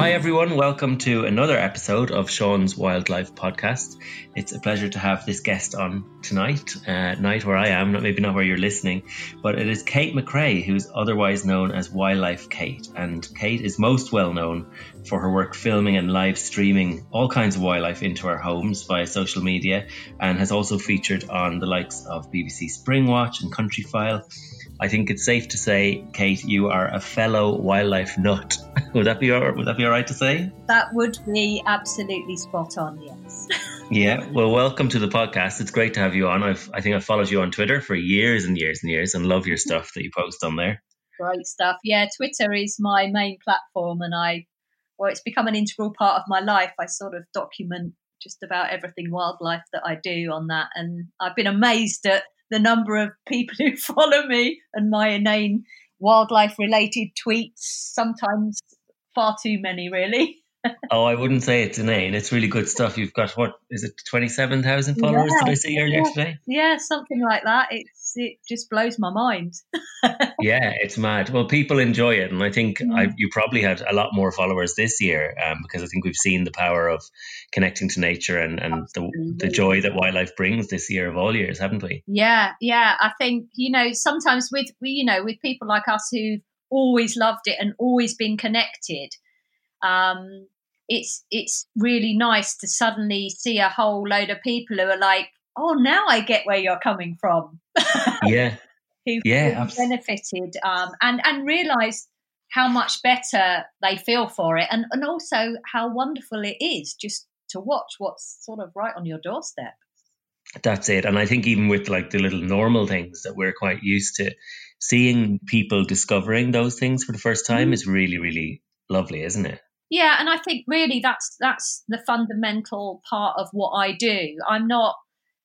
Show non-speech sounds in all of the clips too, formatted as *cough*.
Hi, everyone. Welcome to another episode of Sean's Wildlife Podcast. It's a pleasure to have this guest on tonight, uh, night where I am, maybe not where you're listening, but it is Kate MacRae, who's otherwise known as Wildlife Kate. And Kate is most well known for her work filming and live streaming all kinds of wildlife into our homes via social media, and has also featured on the likes of BBC Springwatch and Countryfile I think it's safe to say, Kate, you are a fellow wildlife nut. *laughs* would that be all, would that be all right to say? That would be absolutely spot on. Yes. *laughs* yeah. Well, welcome to the podcast. It's great to have you on. I've I think I've followed you on Twitter for years and years and years, and love your mm-hmm. stuff that you post on there. Great stuff. Yeah, Twitter is my main platform, and I well, it's become an integral part of my life. I sort of document just about everything wildlife that I do on that, and I've been amazed at the number of people who *laughs* follow me and my inane wildlife related tweets, sometimes far too many, really. *laughs* oh, I wouldn't say it's inane. It's really good stuff. You've got what is it, twenty seven thousand followers? Yeah, did I see earlier yeah, today? Yeah, something like that. It's it just blows my mind. *laughs* yeah, it's mad. Well, people enjoy it, and I think mm. I, you probably had a lot more followers this year um, because I think we've seen the power of connecting to nature and and the, the joy that wildlife brings this year of all years, haven't we? Yeah, yeah. I think you know sometimes with you know with people like us who've always loved it and always been connected um, it's it's really nice to suddenly see a whole load of people who are like, oh, now I get where you're coming from. *laughs* yeah, who yeah, benefited um, and and realised how much better they feel for it, and and also how wonderful it is just to watch what's sort of right on your doorstep. That's it, and I think even with like the little normal things that we're quite used to, seeing people discovering those things for the first time mm. is really really lovely, isn't it? Yeah, and I think really that's that's the fundamental part of what I do. I'm not,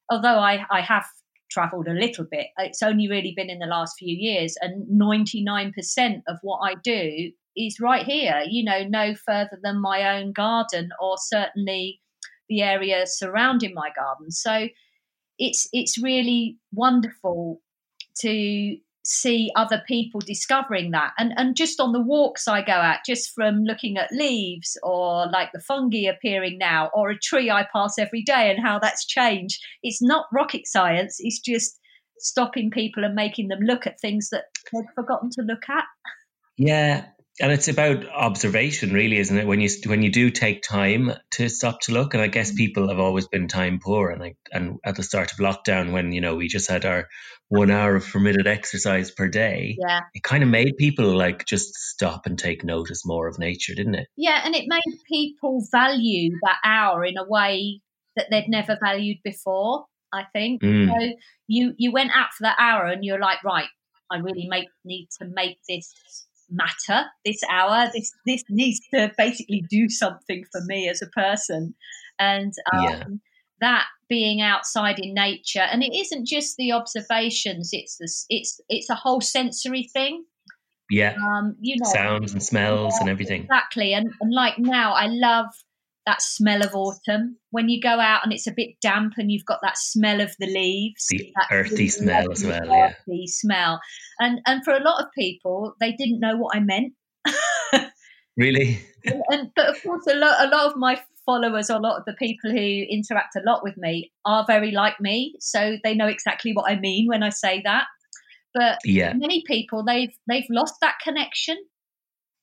although I I have travelled a little bit. It's only really been in the last few years, and 99% of what I do is right here. You know, no further than my own garden, or certainly the area surrounding my garden. So it's it's really wonderful to see other people discovering that. And and just on the walks i go out just from looking at leaves or like the fungi appearing now or a tree i pass every day and how that's changed it's not rocket science it's just stopping people and making them look at things that they've forgotten to look at. Yeah and it's about observation really isn't it? When you when you do take time to stop to look and i guess people have always been time poor and like and at the start of lockdown when you know we just had our one hour of permitted exercise per day yeah. it kind of made people like just stop and take notice more of nature didn't it? Yeah and it made people value that hour in a way that they'd never valued before i think. Mm. so you you went out for that hour and you're like right i really make need to make this matter. This hour this this needs to basically do something for me as a person. And um, yeah. that being outside in nature and it isn't just the observations it's this it's it's a whole sensory thing. Yeah. Um you know sounds and smells yeah, and everything. exactly. And, and like now i love that smell of autumn. When you go out and it's a bit damp and you've got that smell of the leaves the earthy really smell as well earthy yeah smell. And and for a lot of people they didn't know what i meant. *laughs* Really? And, and, but of course a lot a lot of my followers or a lot of the people who interact a lot with me are very like me so they know exactly what i mean when i say that. But yeah. many people they've they've lost that connection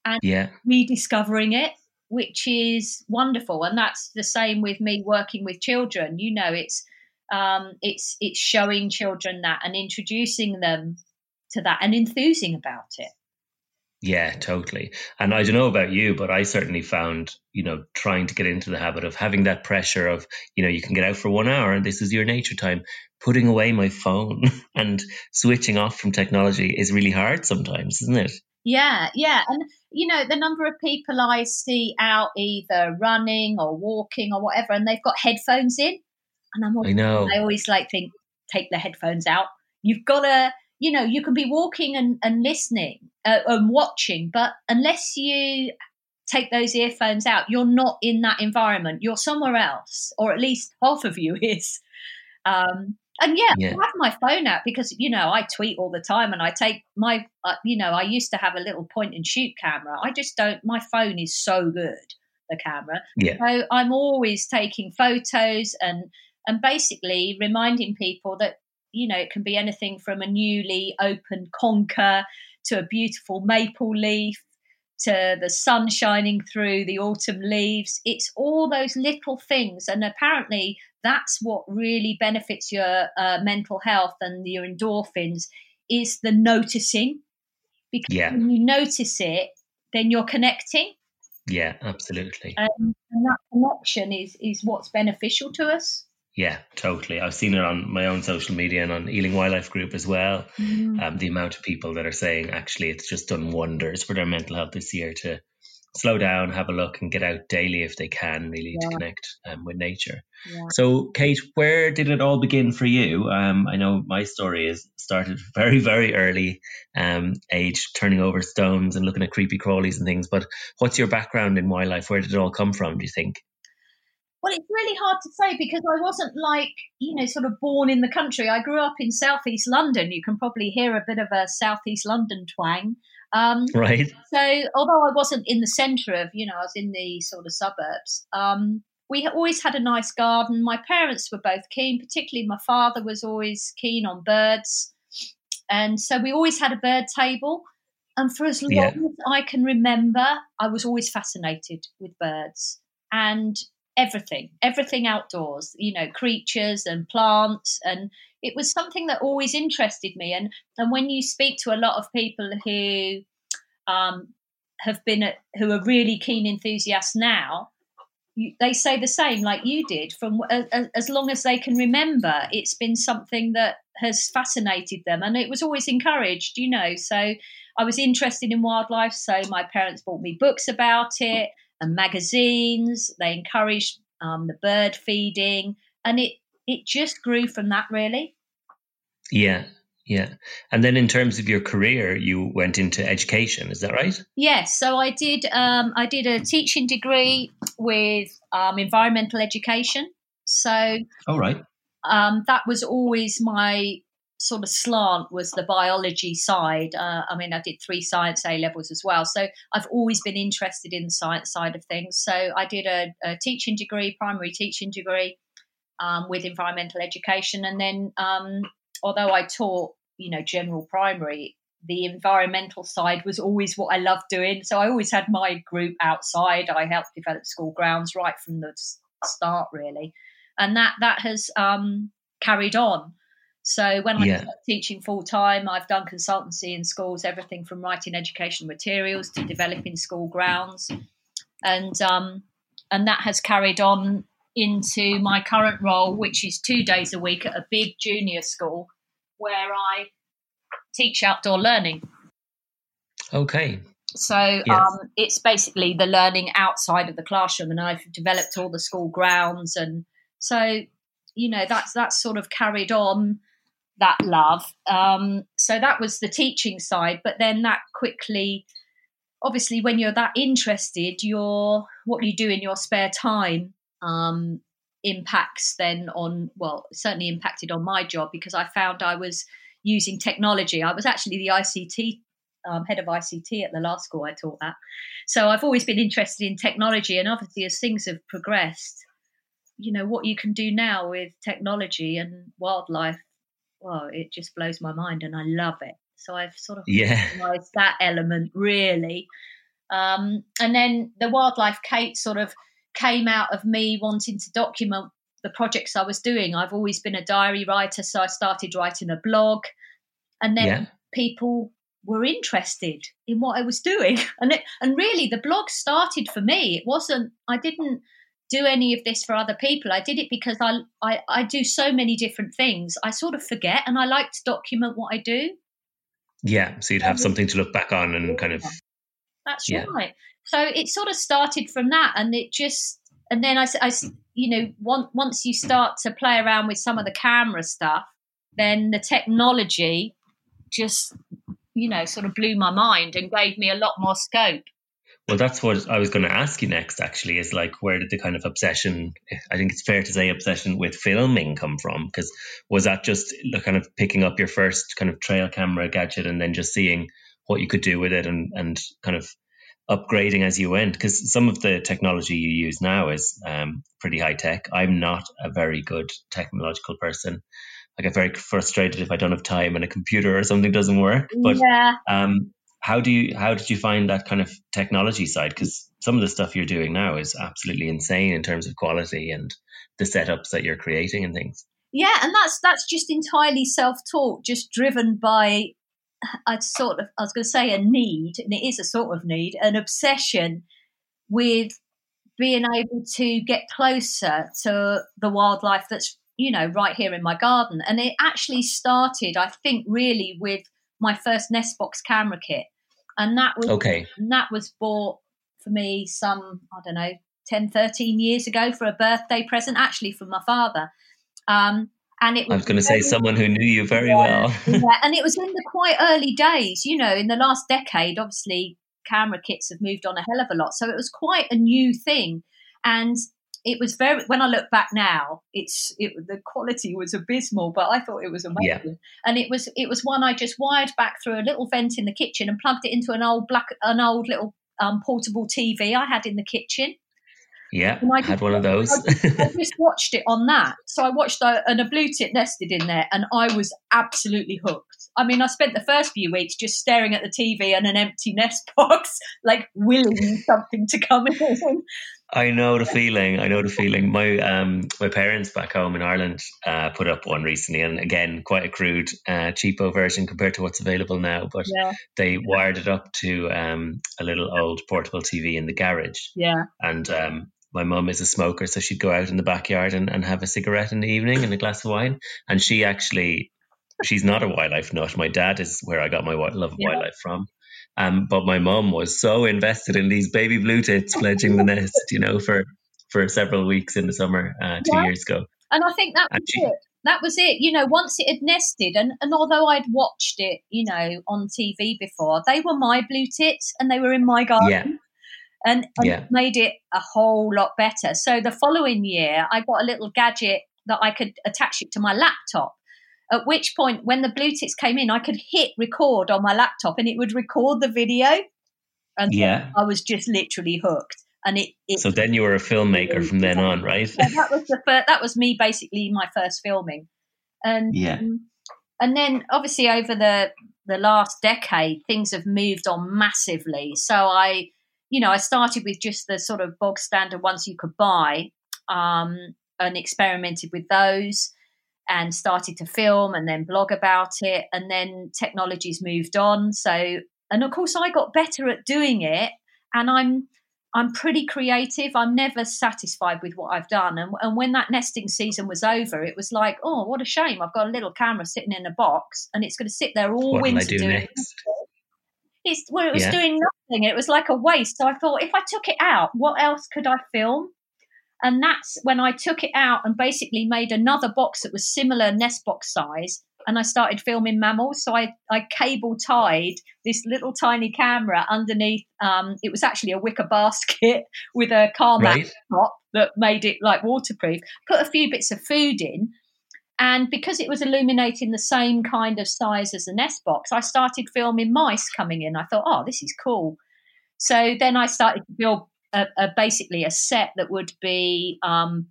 and yeah. rediscovering it which is wonderful. And that's the same with me working with children. You know, it's um, it's it's showing children that and introducing them to that and enthusing about it. Yeah, totally. And I don't know about you, but I certainly found, you know, trying to get into the habit of having that pressure of, you know, you can get out for one hour and this is your nature time. Putting away my phone *laughs* and switching off from technology is really hard sometimes, isn't it? Yeah, yeah. And, you know, the number of people I see out either running or walking or whatever, and they've got headphones in. And I'm always, I know. I always like think, take the headphones out. You've got to, you know, you can be walking and, and listening uh, and watching, but unless you take those earphones out, you're not in that environment. You're somewhere else, or at least half of you *laughs* is. Um, and yeah, Yeah. I have my phone out because you know I tweet all the time, and I take my, uh, you know, I used to have a little point and shoot camera. I just don't. My phone is so good, the camera. Yeah. So I'm always taking photos and and basically reminding people that you know it can be anything from a newly opened conker to a beautiful maple leaf to the sun shining through the autumn leaves. It's all those little things, and apparently that's what really benefits your uh, mental health and your endorphins is the noticing. Because Yeah. when you notice it, then you're connecting, Yeah, absolutely. um, and that connection is is what's beneficial to us. Yeah, totally. I've seen it on my own social media and on Ealing Wildlife Group as well. Um, the amount of people that are saying actually it's just done wonders for their mental health this year to slow down, have a look, and get out daily if they can, really to connect um, with nature. Yeah. So, Kate, where did it all begin for you? Um, I know my story is started *laughs* very, very early um, age, turning over stones and looking at creepy crawlies and things. But what's your background in wildlife? Where did it all come from? Do you think? Well, it's really hard to say because I wasn't like, you know, sort of born in the country. I grew up in southeast London. You can probably hear a bit of a southeast London twang. Um, Right? so, although I wasn't in the centre of, you know, I was in the sort of suburbs, um, we always had a nice garden. My parents were both keen, particularly my father was always keen on birds. And so we always had a bird table. And for as long Yeah. as I can remember, I was always fascinated with birds and everything, everything outdoors, you know, creatures and plants. And it was something that always interested me. And, and when you speak to a lot of people who um, have been, at, who are really keen enthusiasts now, you, they say the same, like you did. From a- as long as they can remember, it's been something that has fascinated them, and it was always encouraged. You know, so I was interested in wildlife, so my parents bought me books about it and magazines. They encouraged um, the bird feeding, and it it just grew from that. Really, Yeah, yeah. And then in terms of your career, you went into education. Is that right? Yes, so I did. Um, I did a teaching degree with um, environmental education. So All right. um, that was always my sort of slant was the biology side. Uh, I mean, I did three science A levels as well, so I've always been interested in the science side of things. So I did a, a teaching degree, primary teaching degree, um, with environmental education, and then um, although I taught, you know, general primary. The environmental side was always what I loved doing. So I always had my group outside. I helped develop school grounds right from the start, really and that that has um, carried on. So when I Yeah. started teaching full time, I've done consultancy in schools, everything from writing educational materials to developing school grounds, and um, and that has carried on into my current role, which is two days a week at a big junior school where I teach outdoor learning. Okay. So Yes. um, it's basically the learning outside of the classroom, and I've developed all the school grounds, and so you know that's that's sort of carried on that love. Um, so that was the teaching side, but then that quickly, obviously, when you're that interested, your what you do in your spare time um, impacts then on well, certainly impacted on my job because I found I was using technology. I was actually the ICT um, head of ICT at the last school I taught at. So I've always been interested in technology, and obviously, as things have progressed, you know what you can do now with technology and wildlife. Well, it just blows my mind, and I love it. So I've sort of Yeah. that element really, um, and then the wildlife Kate sort of came out of me wanting to document the projects I was doing. I've always been a diary writer, so I started writing a blog, and then Yeah. people were interested in what I was doing. *laughs* And it, and really the blog started for me. It wasn't I didn't do any of this for other people. I did it because I I, I do so many different things. I sort of forget and I like to document what I do. Yeah, so you'd have something to look back on and kind of. That's yeah. right. So it sort of started from that, and it just, and then I, I you know, once once you start to play around with some of the camera stuff, then the technology just, you know, sort of blew my mind and gave me a lot more scope. Well, that's what I was going to ask you next, actually, is like, where did the kind of obsession, I think it's fair to say, obsession with filming come from? Because was that just kind of picking up your first kind of trail camera gadget and then just seeing what you could do with it and, and kind of upgrading as you went? Because some of the technology you use now is um, pretty high tech. I'm not a very good technological person. I get very frustrated if I don't have time and a computer or something doesn't work. But yeah. um, how do you how did you find that kind of technology side because some of the stuff you're doing now is absolutely insane in terms of quality and the setups that you're creating and things yeah and that's that's just entirely self-taught just driven by i sort of i was going to say a need and it is a sort of need an obsession with being able to get closer to the wildlife that's you know right here in my garden and it actually started i think really with my first nest box camera kit and that was okay. And that was bought for me some I don't know 10, 13 years ago for a birthday present, actually from my father. Um, and it was I was going to say someone who knew you very yeah, well. yeah, *laughs* and it was in the quite early days, you know, in the last decade. Obviously, camera kits have moved on a hell of a lot, so it was quite a new thing. And it was very when I look back now, it's it, the quality was abysmal, but I thought it was amazing. Yeah. And it was it was one I just wired back through a little vent in the kitchen and plugged it into an old black an old little um, portable TV I had in the kitchen. Yeah, I had one of those. I, I, just watched it on that. So I watched a, and a blue tit nested in there, and I was absolutely hooked. I mean, I spent the first few weeks just staring at the TV and an empty nest *laughs* box, like willing something to come in. I know the feeling. I know the feeling. My um my parents back home in Ireland uh, put up one recently, and again, quite a crude, uh, cheapo version compared to what's available now. But yeah. they wired it up to um a little old portable TV in the garage. Yeah. And um, my mum is a smoker, so she'd go out in the backyard and, and have a cigarette in the evening and a glass of wine. And she actually, she's not a wildlife nut. My dad is where I got my love of yeah. wildlife from. Um, but my mum was so invested in these baby blue tits fledging the nest, you know, for for several weeks in the summer uh, two yeah. years ago. And I think that was she, it. That was it. You know, once it had nested, and, and although I'd watched it, you know, on TV before, they were my blue tits and they were in my garden. Yeah. And, and yeah. made it a whole lot better. So the following year, I got a little gadget that I could attach it to my laptop. At which point, when the blue tits came in, I could hit record on my laptop and it would record the video. And yeah. I was just literally hooked. And it, it so then you were a filmmaker from then on, right? Yeah, that was the first, that was me basically my first filming, and yeah, um, and then obviously over the the last decade things have moved on massively. So I, you know, I started with just the sort of bog standard ones you could buy, um, and experimented with those and started to film and then blog about it. And then technology's moved on. So, and of course, I got better at doing it. And I'm I'm pretty creative. I'm never satisfied with what I've done. And, and when that nesting season was over, it was like, oh, what a shame. I've got a little camera sitting in a box and it's going to sit there all what winter. do doing next? It's, well, it was yeah. doing nothing. It was like a waste. So I thought, if I took it out, what else could I film? And that's when I took it out and basically made another box that was similar nest box size. And I started filming mammals. So I, I cable tied this little tiny camera underneath. Um, it was actually a wicker basket *laughs* with a car mat right. top that made it like waterproof. Put a few bits of food in. And because it was illuminating the same kind of size as the nest box, I started filming mice coming in. I thought, oh, this is cool. So then I started to build a, a basically a set that would be um,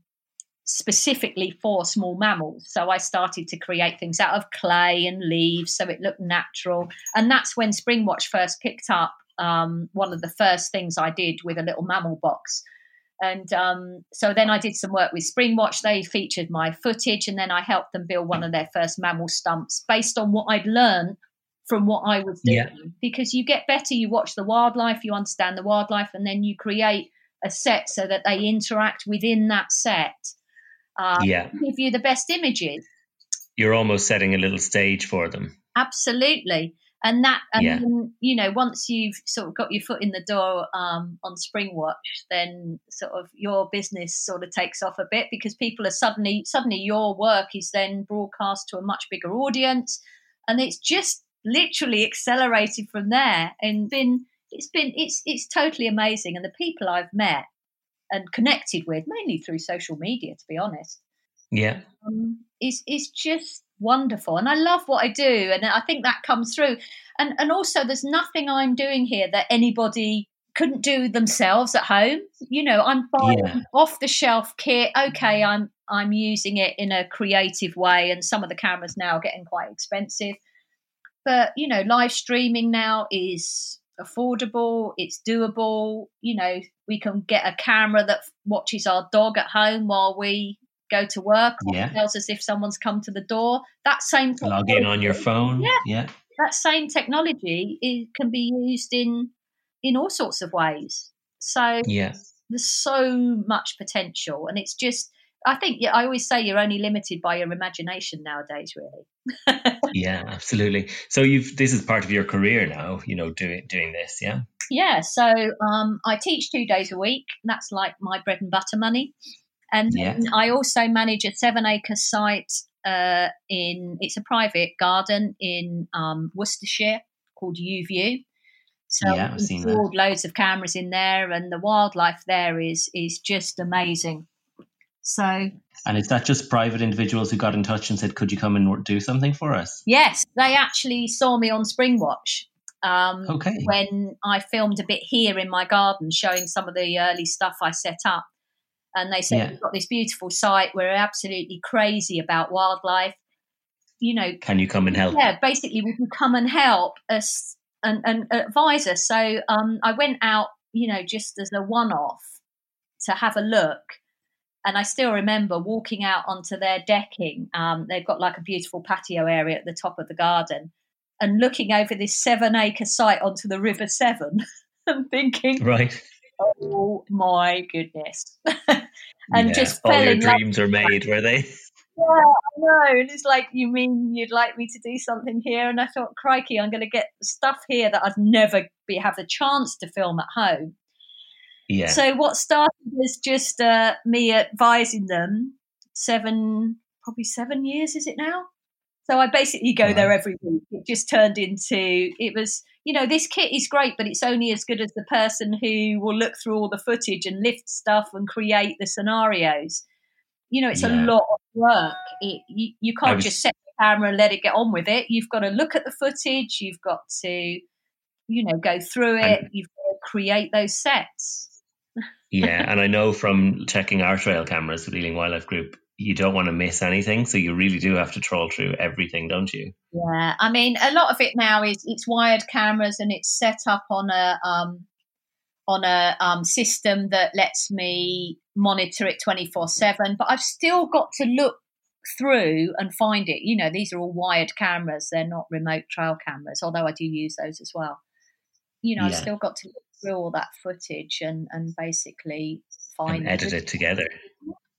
specifically for small mammals. So I started to create things out of clay and leaves so it looked natural. And that's when Springwatch first picked up um, one of the first things I did with a little mammal box. And um, so then I did some work with Springwatch. They featured my footage, and then I helped them build one of their first mammal stumps based on what I'd learned from what I was doing. Yeah. Because you get better, you watch the wildlife, you understand the wildlife, and then you create a set so that they interact within that set. Uh, yeah. Give you the best images. You're almost setting a little stage for them. Absolutely. And that and Yeah. then, you know once you've sort of got your foot in the door um, on springwatch then sort of your business sort of takes off a bit because people are suddenly suddenly your work is then broadcast to a much bigger audience and it's just literally accelerated from there and been it's been it's it's totally amazing and the people i've met and connected with mainly through social media to be honest Yeah. um, is is just wonderful, and I love what I do, and I think that comes through. And and also, there's nothing I'm doing here that anybody couldn't do themselves at home. You know, I'm buying Yeah. off the shelf kit. Okay, I'm I'm using it in a creative way, and some of the cameras now are getting quite expensive. But you know, live streaming now is affordable. It's doable. You know, we can get a camera that watches our dog at home while we go to work. Yeah. Tells us if someone's come to the door. That same Log in on your phone. Yeah. Yeah. that same technology is, can be used in in all sorts of ways. So Yeah. there's so much potential, and it's just. I think yeah, I always say you're only limited by your imagination nowadays, really. *laughs* Yeah. Absolutely. So you've this is part of your career now. You know, doing doing this. Yeah. Yeah, so um, I teach two days a week. That's like my bread and butter money. And then I also manage a seven acre site uh, in, it's a private garden in um, Worcestershire called U View. So Yeah, I've seen that. installed loads of cameras in there, and the wildlife there is is just amazing. So And is that just private individuals who got in touch and said, "Could you come and do something for us?" yes, they actually saw me on Springwatch. Um, Okay. when I filmed a bit here in my garden, showing some of the early stuff I set up. And they said, Yeah. We've got this beautiful site. We're absolutely crazy about wildlife. You know, Can you come and help? yeah, basically, would you come and help us and, and advise us? So um, I went out, you know, just as a one off to have a look. And I still remember walking out onto their decking. Um, they've got like a beautiful patio area at the top of the garden and looking over this seven acre site onto the River Severn *laughs* and thinking, Right. oh my goodness. *laughs* and Yeah. just all fell your in love. dreams are made, were they? *laughs* Yeah, I know. And it's like, you mean you'd like me to do something here? And I thought, crikey, I'm going to get stuff here that I'd never be have the chance to film at home. Yeah. So what started was just uh, me advising them seven, probably seven years, is it now? So I basically go there every week. It just turned into it was, you know, this kit is great, but it's only as good as the person who will look through all the footage and lift stuff and create the scenarios. You know, it's a lot of work. It, you, you can't was- just set the camera and let it get on with it. You've got to look at the footage. You've got to, you know, go through it. And- You've got to create those sets. yeah, and I know from checking our trail cameras with Ealing Wildlife Group, you don't want to miss anything, so you really do have to troll through everything, don't you? Yeah, I mean, a lot of it now is it's wired cameras and it's set up on a um, on a um, system that lets me monitor it twenty four seven. But I've still got to look through and find it. You know, these are all wired cameras; they're not remote trail cameras. Although I do use those as well. You know, I've still got to look through all that footage and and basically find And edit it together.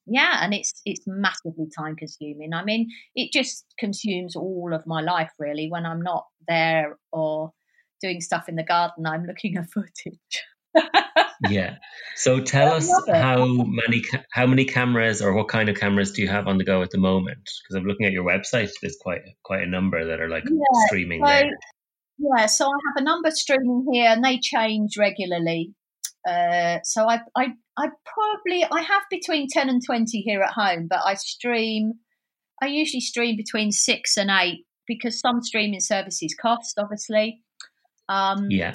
Yeah and it's it's massively time consuming i mean it just consumes all of my life really when i'm not there or doing stuff in the garden i'm looking *laughs* at footage Yeah. So tell us it. how many how many cameras or what kind of cameras do you have on the go at the moment? Because I'm looking at your website. There's quite quite a number that are like Yeah, streaming so- there. yeah so i have a number streaming here and they change regularly uh, so I, I i probably i have between 10 and 20 here at home but i stream i usually stream between six and eight because some streaming services cost obviously um, Yeah.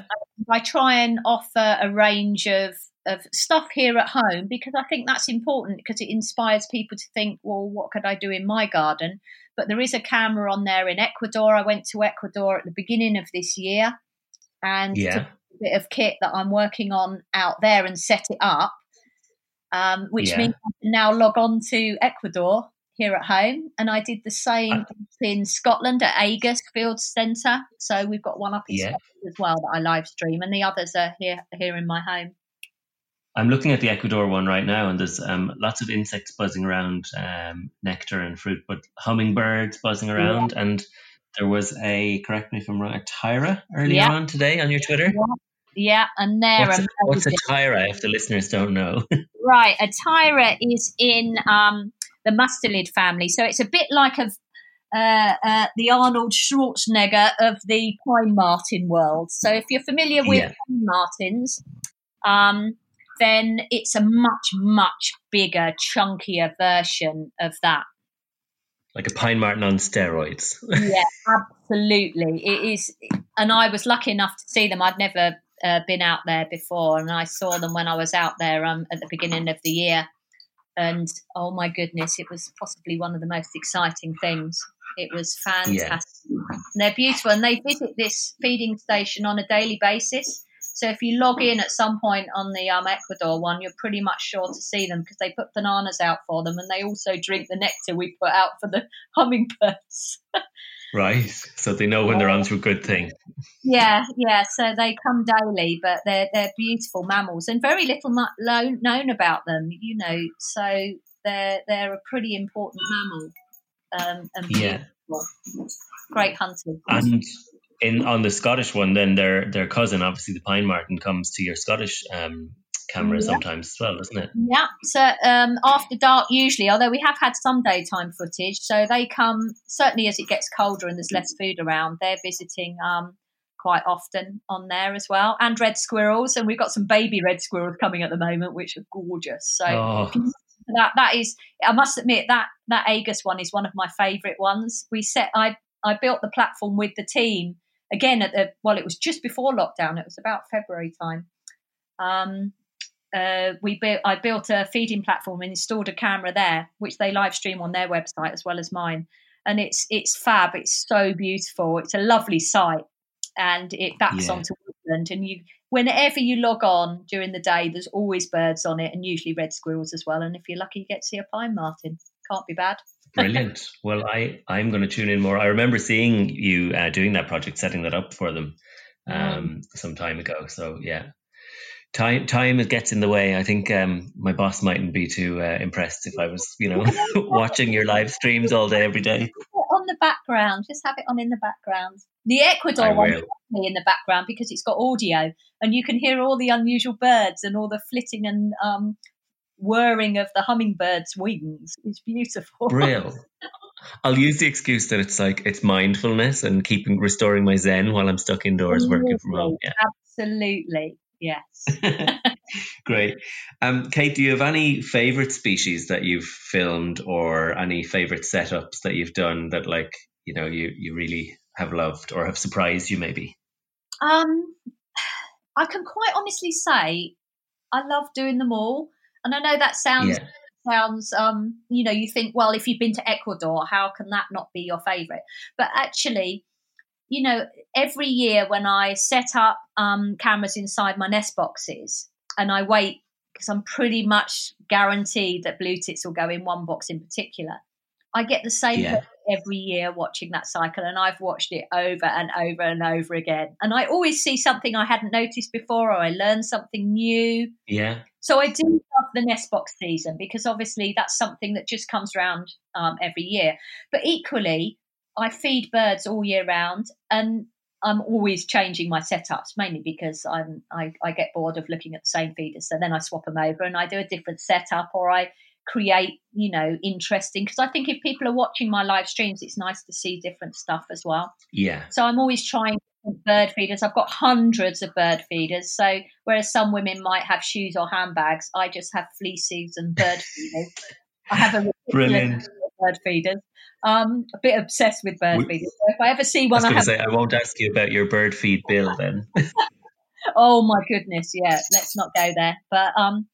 I try and offer a range of, of stuff here at home because I think that's important because it inspires people to think, well, what could I do in my garden? But there is a camera on there in Ecuador. I went to Ecuador at the beginning of this year and Yeah. a bit of kit that I'm working on out there and set it up, um, which Yeah. means I can now log on to Ecuador here at home. And I did the same in Scotland at Aigas Field Centre. So we've got one up in Yeah. Scotland as well that I live stream, and the others are here here in my home. I'm looking at the Ecuador one right now, and there's um, lots of insects buzzing around, um, nectar and fruit, but hummingbirds buzzing around, and there was a correct me if I'm wrong, a tayra earlier Yeah. on today on your Twitter. Yeah, and they're What's a, what's a. tayra if the listeners don't know? *laughs* Right, a tayra is in um, the mustelid family, so it's a bit like a uh, uh, the Arnold Schwarzenegger of the pine marten world. So if you're familiar with Yeah. pine martins, um, then it's a much much bigger, chunkier version of that. like a pine marten on steroids. *laughs* yeah, absolutely. It is, and I was lucky enough to see them. I'd never uh, been out there before, and I saw them when I was out there um, at the beginning of the year. And oh my goodness, it was possibly one of the most exciting things. It was fantastic. And they're beautiful, and they visit this feeding station on a daily basis. So if you log in at some point on the um, Ecuador one, you're pretty much sure to see them because they put bananas out for them, and they also drink the nectar we put out for the *laughs* hummingbirds. *laughs* right. So they know when they're on to a good thing. Yeah, yeah. So they come daily, but they're they're beautiful mammals, and very little known about them. You know, so they're they're a pretty important mammal, um, and Yeah. beautiful. Great hunting. And in on the Scottish one, then their their cousin, obviously the pine marten, comes to your Scottish um, camera Yeah. sometimes as well, isn't it? Yeah. So um, after dark, usually, although we have had some daytime footage, so they come certainly as it gets colder and there's less food around. They're visiting um, quite often on there as well, and red squirrels, and we've got some baby red squirrels coming at the moment, which are gorgeous. So Oh, that that is, I must admit that that Aigas one is one of my favourite ones. We set, I I built the platform with the team again at the well, it was just before lockdown. It was about February time. Um, uh, we built, I built a feeding platform and installed a camera there, which they live stream on their website as well as mine. And it's it's fab. It's so beautiful. It's a lovely site, and it backs Yeah. onto woodland. And you, whenever you log on during the day, there's always birds on it, and usually red squirrels as well. And if you're lucky, you get to see a pine marten. Can't be bad. *laughs* brilliant. Well, I I'm going to tune in more. I remember seeing you uh, doing that project, setting that up for them um, some time ago. So yeah. Time time gets in the way. I think um, my boss mightn't be too uh, impressed if I was, you know, *laughs* watching your live streams all day every day. On the background. Just have it on in the background. The Ecuador one me in the background because it's got audio and you can hear all the unusual birds and all the flitting and um, whirring of the hummingbirds' wings. It's beautiful. Real. I'll use the excuse that it's like it's mindfulness and keeping restoring my zen while I'm stuck indoors working from home. Yeah. Absolutely. Yes. *laughs* Great. Um, Kate, do you have any favorite species that you've filmed or any favorite setups that you've done that like, you know, you, you really have loved or have surprised you maybe? Um, I can quite honestly say I love doing them all. And I know that sounds Yeah. sounds um you know you think well if you've been to ecuador how can that not be your favorite but actually you know every year when i set up um cameras inside my nest boxes and i wait because i'm pretty much guaranteed that blue tits will go in one box in particular i get the same Yeah. every year watching that cycle and i've watched it over and over and over again and i always see something i hadn't noticed before or i learn something new Yeah. so I do love the nest box season because obviously that's something that just comes around um, every year. But equally, I feed birds all year round, and I'm always changing my setups mainly because I'm I, I get bored of looking at the same feeders. So then I swap them over and I do a different setup, or I create you know interesting because I think if people are watching my live streams, it's nice to see different stuff as well. Yeah. So I'm always trying bird feeders. I've got hundreds of bird feeders. So whereas some women might have shoes or handbags, I just have fleeces and bird *laughs* feeders. I have a Brilliant. Bird feeders. Um, a bit obsessed with bird We- feeders. So if I ever see I one, was I have. say, I won't ask you about your bird feed bill then. *laughs* Oh my goodness, yeah. Let's not go there. But um,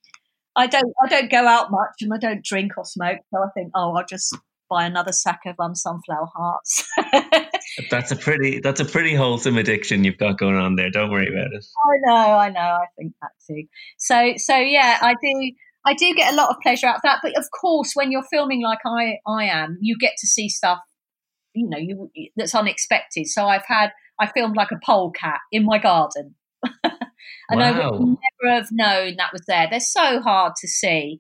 I don't. I don't go out much, and I don't drink or smoke. So I think, oh, I'll just buy another sack of um, sunflower hearts. *laughs* that's a pretty that's a pretty wholesome addiction you've got going on there. Don't worry about it. I know, I know. I think that too. So, so yeah, I do. I do get a lot of pleasure out of that. But of course, when you're filming like I, I am, you get to see stuff, you know, you that's unexpected. So I've had, I filmed like a polecat in my garden, *laughs* and I would never have known that was there. They're so hard to see.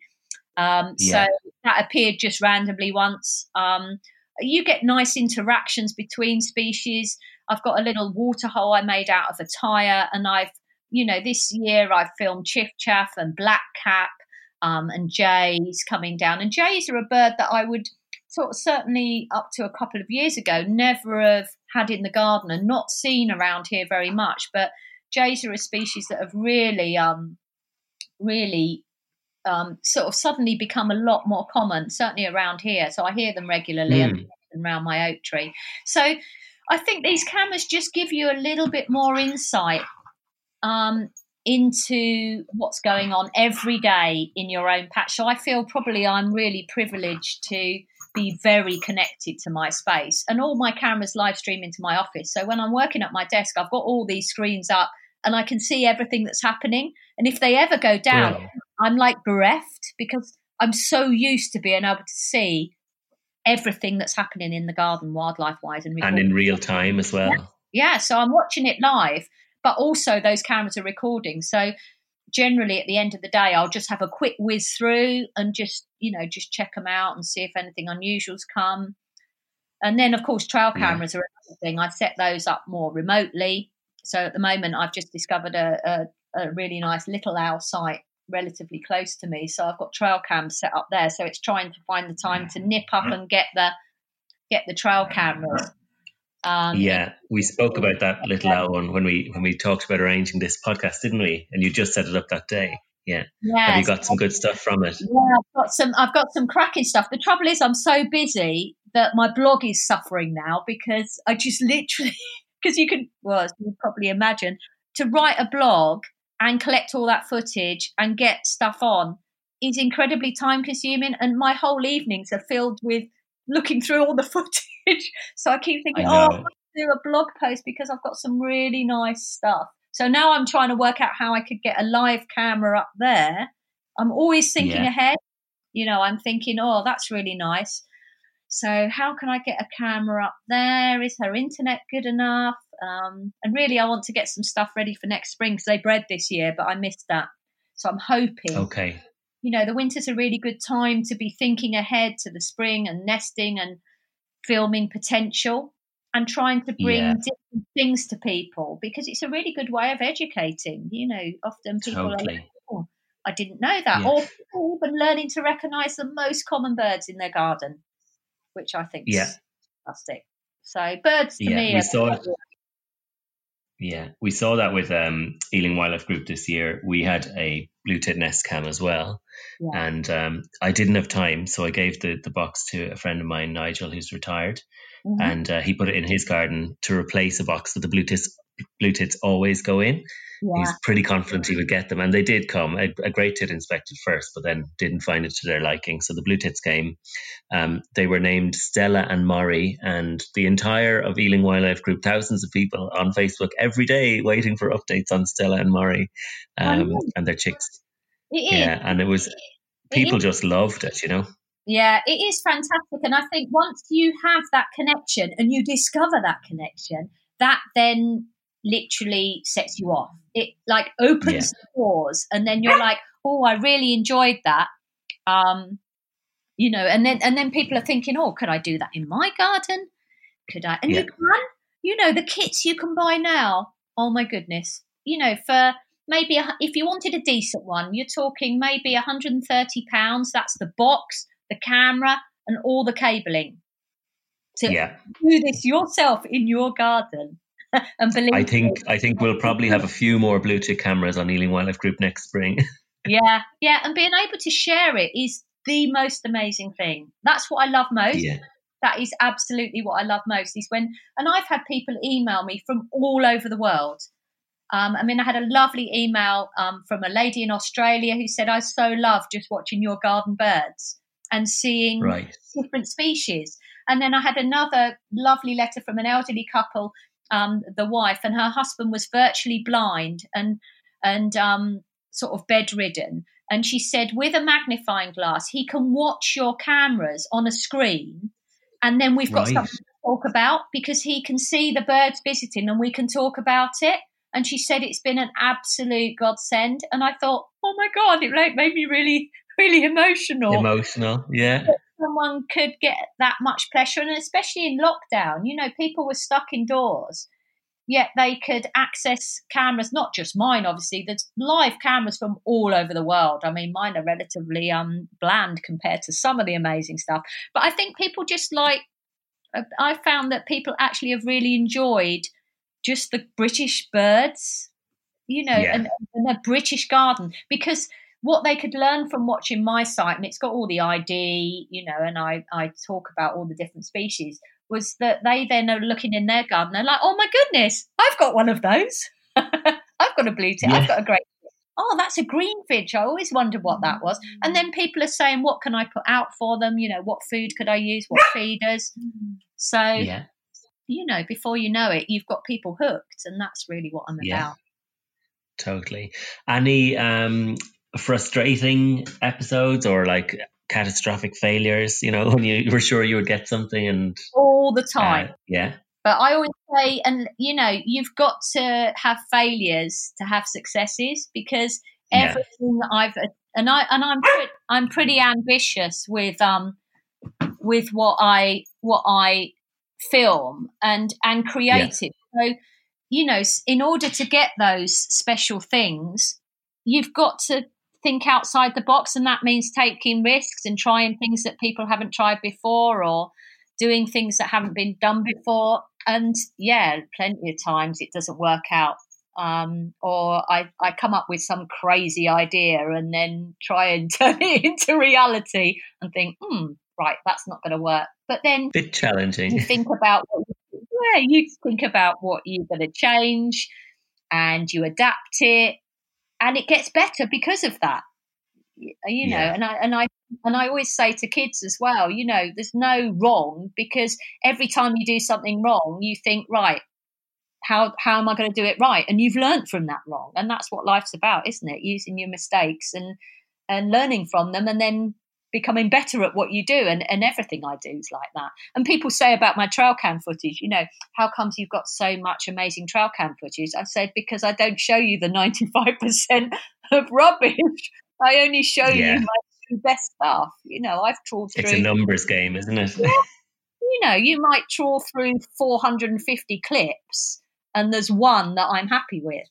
Um, Yeah. So that appeared just randomly once. Um, you get nice interactions between species. I've got a little water hole I made out of a tire, and I've, you know, this year I've filmed chiffchaff and blackcap um, and jays coming down. And jays are a bird that I would sort of certainly up to a couple of years ago never have had in the garden and not seen around here very much. But jays are a species that have really, um, really um, sort of suddenly become a lot more common, certainly around here. So I hear them regularly mm. around my oak tree. So I think these cameras just give you a little bit more insight um, into what's going on every day in your own patch. So I feel probably I'm really privileged to be very connected to my space. And all my cameras live stream into my office. So when I'm working at my desk, I've got all these screens up and I can see everything that's happening. And if they ever go down, yeah. I'm like bereft because I'm so used to being able to see everything that's happening in the garden, wildlife wise, and, and in real time as well. Yeah. yeah, so I'm watching it live, but also those cameras are recording. So generally, at the end of the day, I'll just have a quick whiz through and just you know just check them out and see if anything unusual's come. And then, of course, trail cameras yeah. are another thing. I set those up more remotely. So at the moment, I've just discovered a, a, a really nice little owl site relatively close to me. So I've got trail cams set up there. So it's trying to find the time to nip up mm. and get the get the trail mm. cameras. Um, yeah, we spoke about that little yeah. one when we when we talked about arranging this podcast, didn't we? And you just set it up that day. Yeah. Yes. Have you got some good stuff from it? Yeah, I've got some. I've got some cracking stuff. The trouble is, I'm so busy that my blog is suffering now because I just literally *laughs* because you can well, as you probably imagine, to write a blog and collect all that footage and get stuff on is incredibly time consuming. And my whole evenings are filled with looking through all the *laughs* footage. so I keep thinking, I oh, do a blog post because I've got some really nice stuff. So now I'm trying to work out how I could get a live camera up there. I'm always thinking yeah. ahead. You know, I'm thinking, oh, that's really nice. So how can I get a camera up there? Is her internet good enough? Um, and really, I want to get some stuff ready for next spring because they bred this year, but I missed that. So I'm hoping. Okay. You know, the winter's a really good time to be thinking ahead to the spring and nesting and filming potential and trying to bring yeah. different things to people because it's a really good way of educating. You know, often people totally. are like, oh, I didn't know that. Yeah. Or people even learning to recognize the most common birds in their garden, which I think yeah. is fantastic. So birds to yeah, me we saw it. Yeah, we saw that with um, Ealing Wildlife Group this year. We had a blue tit nest cam as well, yeah. and um, I didn't have time, so I gave the the box to a friend of mine, Nigel, who's retired, mm-hmm. and uh, he put it in his garden to replace a box that the blue tits blue tits always go in. Yeah. He's pretty confident he would get them, and they did come. A, a, great tit inspected first, but then didn't find it to their liking. So the blue tits came. Um, they were named Stella and Murray, and the entire of Ealing Wildlife Group, thousands of people on Facebook every day waiting for updates on Stella and Murray um, and their chicks. Yeah, and it was people just loved it, you know. Yeah, it is fantastic. And I think once you have that connection and you discover that connection, that then literally sets you off. It like opens yeah. the doors, and then you're like, "Oh, I really enjoyed that." Um, you know, and then and then people are thinking, "Oh, could I do that in my garden? Could I?" And yeah. you can. You know, the kits you can buy now. Oh my goodness! You know, for maybe a, if you wanted a decent one, you're talking maybe 130 pounds. That's the box, the camera, and all the cabling. To yeah. do this yourself in your garden *laughs* and believe I think I think we'll probably have a few more blue tit cameras on Ealing Wildlife Group next spring. *laughs* yeah, yeah, and being able to share it is the most amazing thing. That's what I love most. Yeah. That is absolutely what I love most. Is when, and I've had people email me from all over the world. Um, I mean, I had a lovely email um, from a lady in Australia who said, "I so love just watching your garden birds and seeing right. different species." And then I had another lovely letter from an elderly couple um, the wife, and her husband was virtually blind and and um, sort of bedridden. And she said, with a magnifying glass, he can watch your cameras on a screen, and then we've got right. something to talk about because he can see the birds visiting, and we can talk about it. And she said it's been an absolute godsend. And I thought, oh my god, it made me really, really emotional. Emotional, yeah. For someone could get that much pleasure, and especially in lockdown, you know, people were stuck indoors, yet they could access cameras, not just mine, obviously. There's live cameras from all over the world. I mean, mine are relatively um, bland compared to some of the amazing stuff. But I think people just like, I found that people actually have really enjoyed just the British birds, you know, yeah. and, and a British garden because what they could learn from watching my site, and it's got all the ID, you know, and I, I talk about all the different species, was that they then are looking in their garden and like, oh my goodness, I've got one of those. *laughs* I've got a blue tit. Yeah. I've got a great. Oh, that's a greenfinch. I always wondered what that was. And then people are saying, what can I put out for them? You know, what food could I use? What *laughs* feeders? So, yeah. you know, before you know it, you've got people hooked. And that's really what I'm yeah. about. Totally. Any um, frustrating episodes or like catastrophic failures, you know, *laughs* when you were sure you would get something and all the time. Uh, yeah. But I always say, and you know, you've got to have failures to have successes because everything yeah. that I've and I and I'm pretty, I'm pretty ambitious with um with what I what I film and and creative. Yeah. So you know, in order to get those special things, you've got to think outside the box, and that means taking risks and trying things that people haven't tried before or doing things that haven't been done before. And yeah, plenty of times it doesn't work out. Um, or I, I come up with some crazy idea and then try and *laughs* turn it into reality and think, hmm, right, that's not going to work. But then, bit challenging. You think about what yeah, you think about what you're going to change, and you adapt it, and it gets better because of that. Uh, you know yeah. and i and i and i always say to kids as well you know there's no wrong because every time you do something wrong you think right how how am i going to do it right? And you've learned from that wrong and that's what life's about isn't it? Using your mistakes and and learning from them and then becoming better at what you do and, and everything I do is like that. And people say about my trail cam footage, you know, how comes you've got so much amazing trail cam footage? I said, because I don't show you the 95% *laughs* of rubbish. I only show yeah. you my best stuff. You know, I've trawled through. It's a numbers game, isn't it? *laughs* You know, you might trawl through 450 clips and there's one that I'm happy with.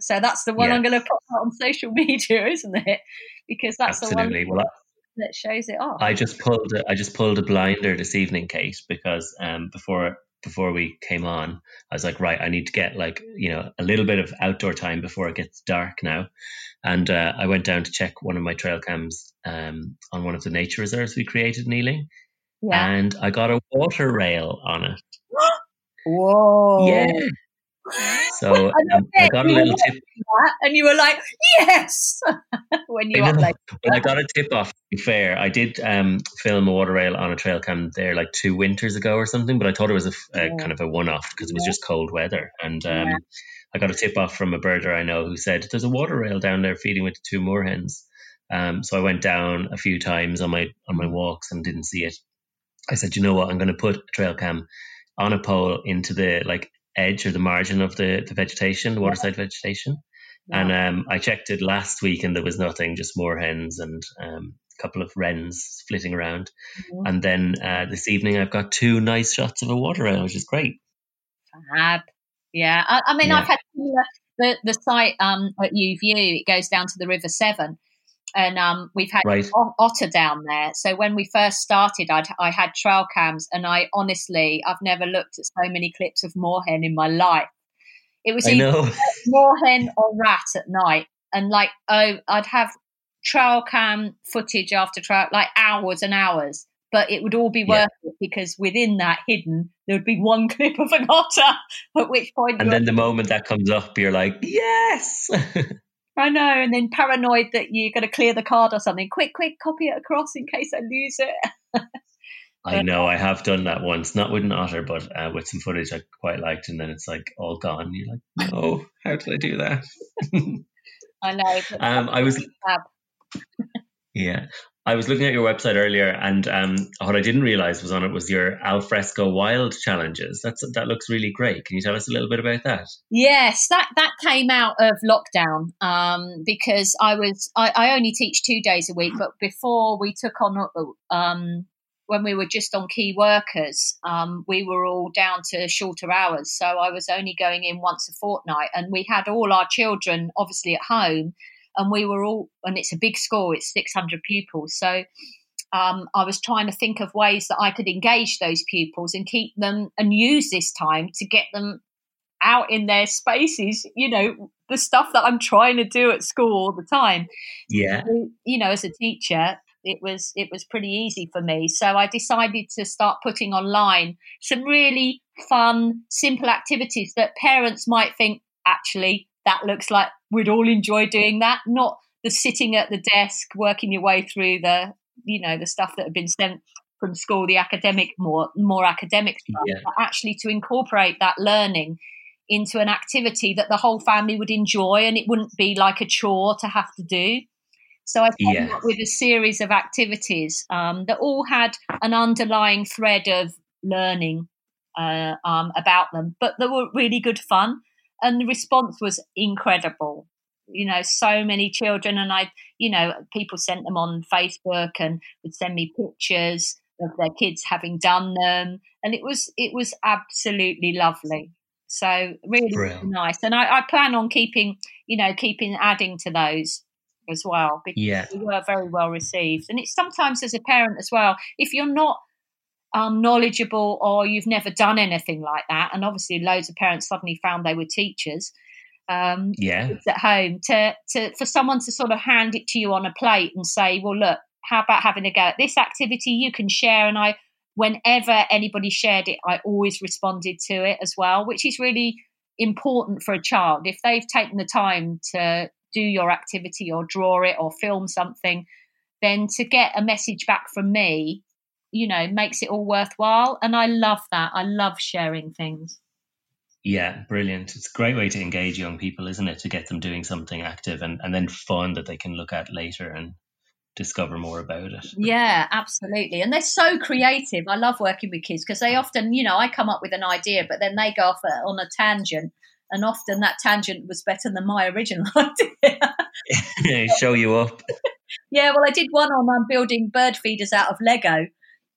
So that's the one yeah. I'm going to put out on social *laughs* media, isn't it? Because that's Absolutely. the one. Well, that shows it off. I just pulled a, I just pulled a blinder this evening, Kate, because um, before before we came on, I was like, right, I need to get like you know a little bit of outdoor time before it gets dark now, and uh, I went down to check one of my trail cams um, on one of the nature reserves we created in Ealing, yeah. and I got a water rail on it. *gasps* Whoa! Yeah, so um, I got a little tip, and you were like, "Yes!" *laughs* when you like, when I got a tip off. To be fair, I did um, film a water rail on a trail cam there like two winters ago or something, but I thought it was a, a yeah. kind of a one-off because it was just cold weather, and um, yeah. I got a tip off from a birder I know who said there's a water rail down there feeding with two moorhens. Um, so I went down a few times on my on my walks and didn't see it. I said, you know what, I'm going to put a trail cam on a pole into the like edge or the margin of the, the vegetation, the waterside vegetation. And um, I checked it last week and there was nothing, just moorhens and um, a couple of wrens flitting around. Mm-hmm. And then uh, this evening I've got two nice shots of a water wren, which is great. Fab. Yeah. I, I mean, yeah. I've had the, the site um, at UView, it goes down to the River Severn and um, we've had right. otter down there. So when we first started, I'd, I had trail cams, and I honestly, I've never looked at so many clips of moorhen in my life. It was either *laughs* moorhen or rat at night, and like oh, I'd have trail cam footage after trail, like hours and hours. But it would all be worth yeah. it because within that hidden, there would be one *laughs* clip of an otter. At which point, and then the moment that comes up, you're like, yes. *laughs* I know, and then paranoid that you're going to clear the card or something. Quick, quick, copy it across in case I lose it. *laughs* I know I have done that once, not with an otter, but uh, with some footage I quite liked, and then it's like all gone. You're like, no, how did I do that? *laughs* I know. Um, I was. yeah, I was looking at your website earlier, and um, what I didn't realize was on it was your alfresco wild challenges. That's that looks really great. Can you tell us a little bit about that? Yes, that that came out of lockdown um, because I was I, I, only teach two days a week, but before we took on um, when we were just on key workers, um, we were all down to shorter hours. So I was only going in once a fortnight, and we had all our children obviously at home, and we were all, and it's a big school, it's 600 pupils. So um, I was trying to think of ways that I could engage those pupils and keep them and use this time to get them out in their spaces, you know, the stuff that I'm trying to do at school all the time. Yeah. You know, as a teacher, it was it was pretty easy for me. So I decided to start putting online some really fun, simple activities that parents might think actually that looks like we'd all enjoy doing that, not the sitting at the desk working your way through the you know the stuff that had been sent from school, the academic more more academic stuff, yeah. but actually to incorporate that learning into an activity that the whole family would enjoy and it wouldn't be like a chore to have to do. So I came yes. up with a series of activities um, that all had an underlying thread of learning uh, um, about them, but they were really good fun, and the response was incredible. You know, so many children, and I, you know, people sent them on Facebook and would send me pictures of their kids having done them, and it was it was absolutely lovely. So really, really nice, and I, I plan on keeping, you know, keeping adding to those as well because yeah. we were very well received. And it's sometimes as a parent as well, if you're not um, knowledgeable or you've never done anything like that, and obviously loads of parents suddenly found they were teachers. Um, yeah, at home to to for someone to sort of hand it to you on a plate and say, well, look, how about having a go at this activity? You can share, and I, whenever anybody shared it, I always responded to it as well, which is really important for a child if they've taken the time to do your activity or draw it or film something, then to get a message back from me, you know, makes it all worthwhile. And I love that. I love sharing things. Yeah, brilliant. It's a great way to engage young people, isn't it? To get them doing something active and, and then fun that they can look at later and discover more about it. *laughs* Yeah, absolutely. And they're so creative. I love working with kids because they often, you know, I come up with an idea, but then they go off on a tangent and often that tangent was better than my original *laughs* idea. Show you up. *laughs* yeah, well, I did one on um, building bird feeders out of Lego,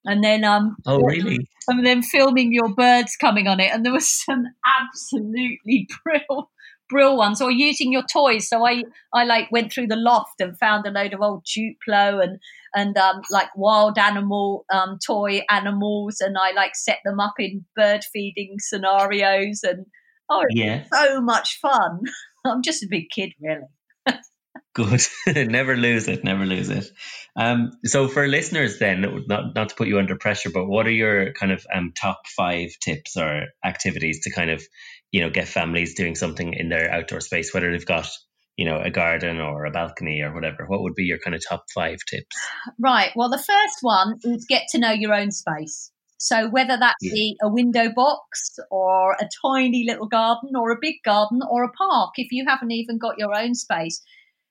and then um, oh really? And then filming your birds coming on it, and there was *laughs* some absolutely brill, brill ones. Or using your toys. So I, I like went through the loft and found a load of old Duplo and and um, like wild animal um, toy animals, and I like set them up in bird feeding scenarios and Oh, yeah. so much fun. *laughs* I'm just a big kid, really. Good. *laughs* never lose it. Never lose it. Um, so, for listeners, then, not not to put you under pressure, but what are your kind of um, top five tips or activities to kind of, you know, get families doing something in their outdoor space, whether they've got you know a garden or a balcony or whatever what would be your kind of top five tips right well the first one is get to know your own space so whether that be a window box or a tiny little garden or a big garden or a park, if you haven't even got your own space,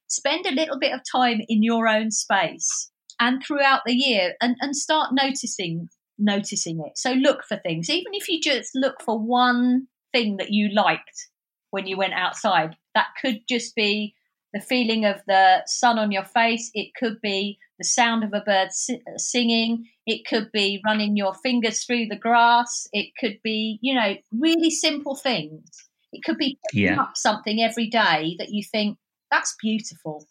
spend a little bit of time in your own space and throughout the year and, and start noticing noticing it. So look for things. Even if you just look for one thing that you liked when you went outside, that could just be the feeling of the sun on your face. It could be the sound of a bird singing. It could be running your fingers through the grass. It could be, you know, really simple things. It could be picking yeah. up something every day that you think that's beautiful,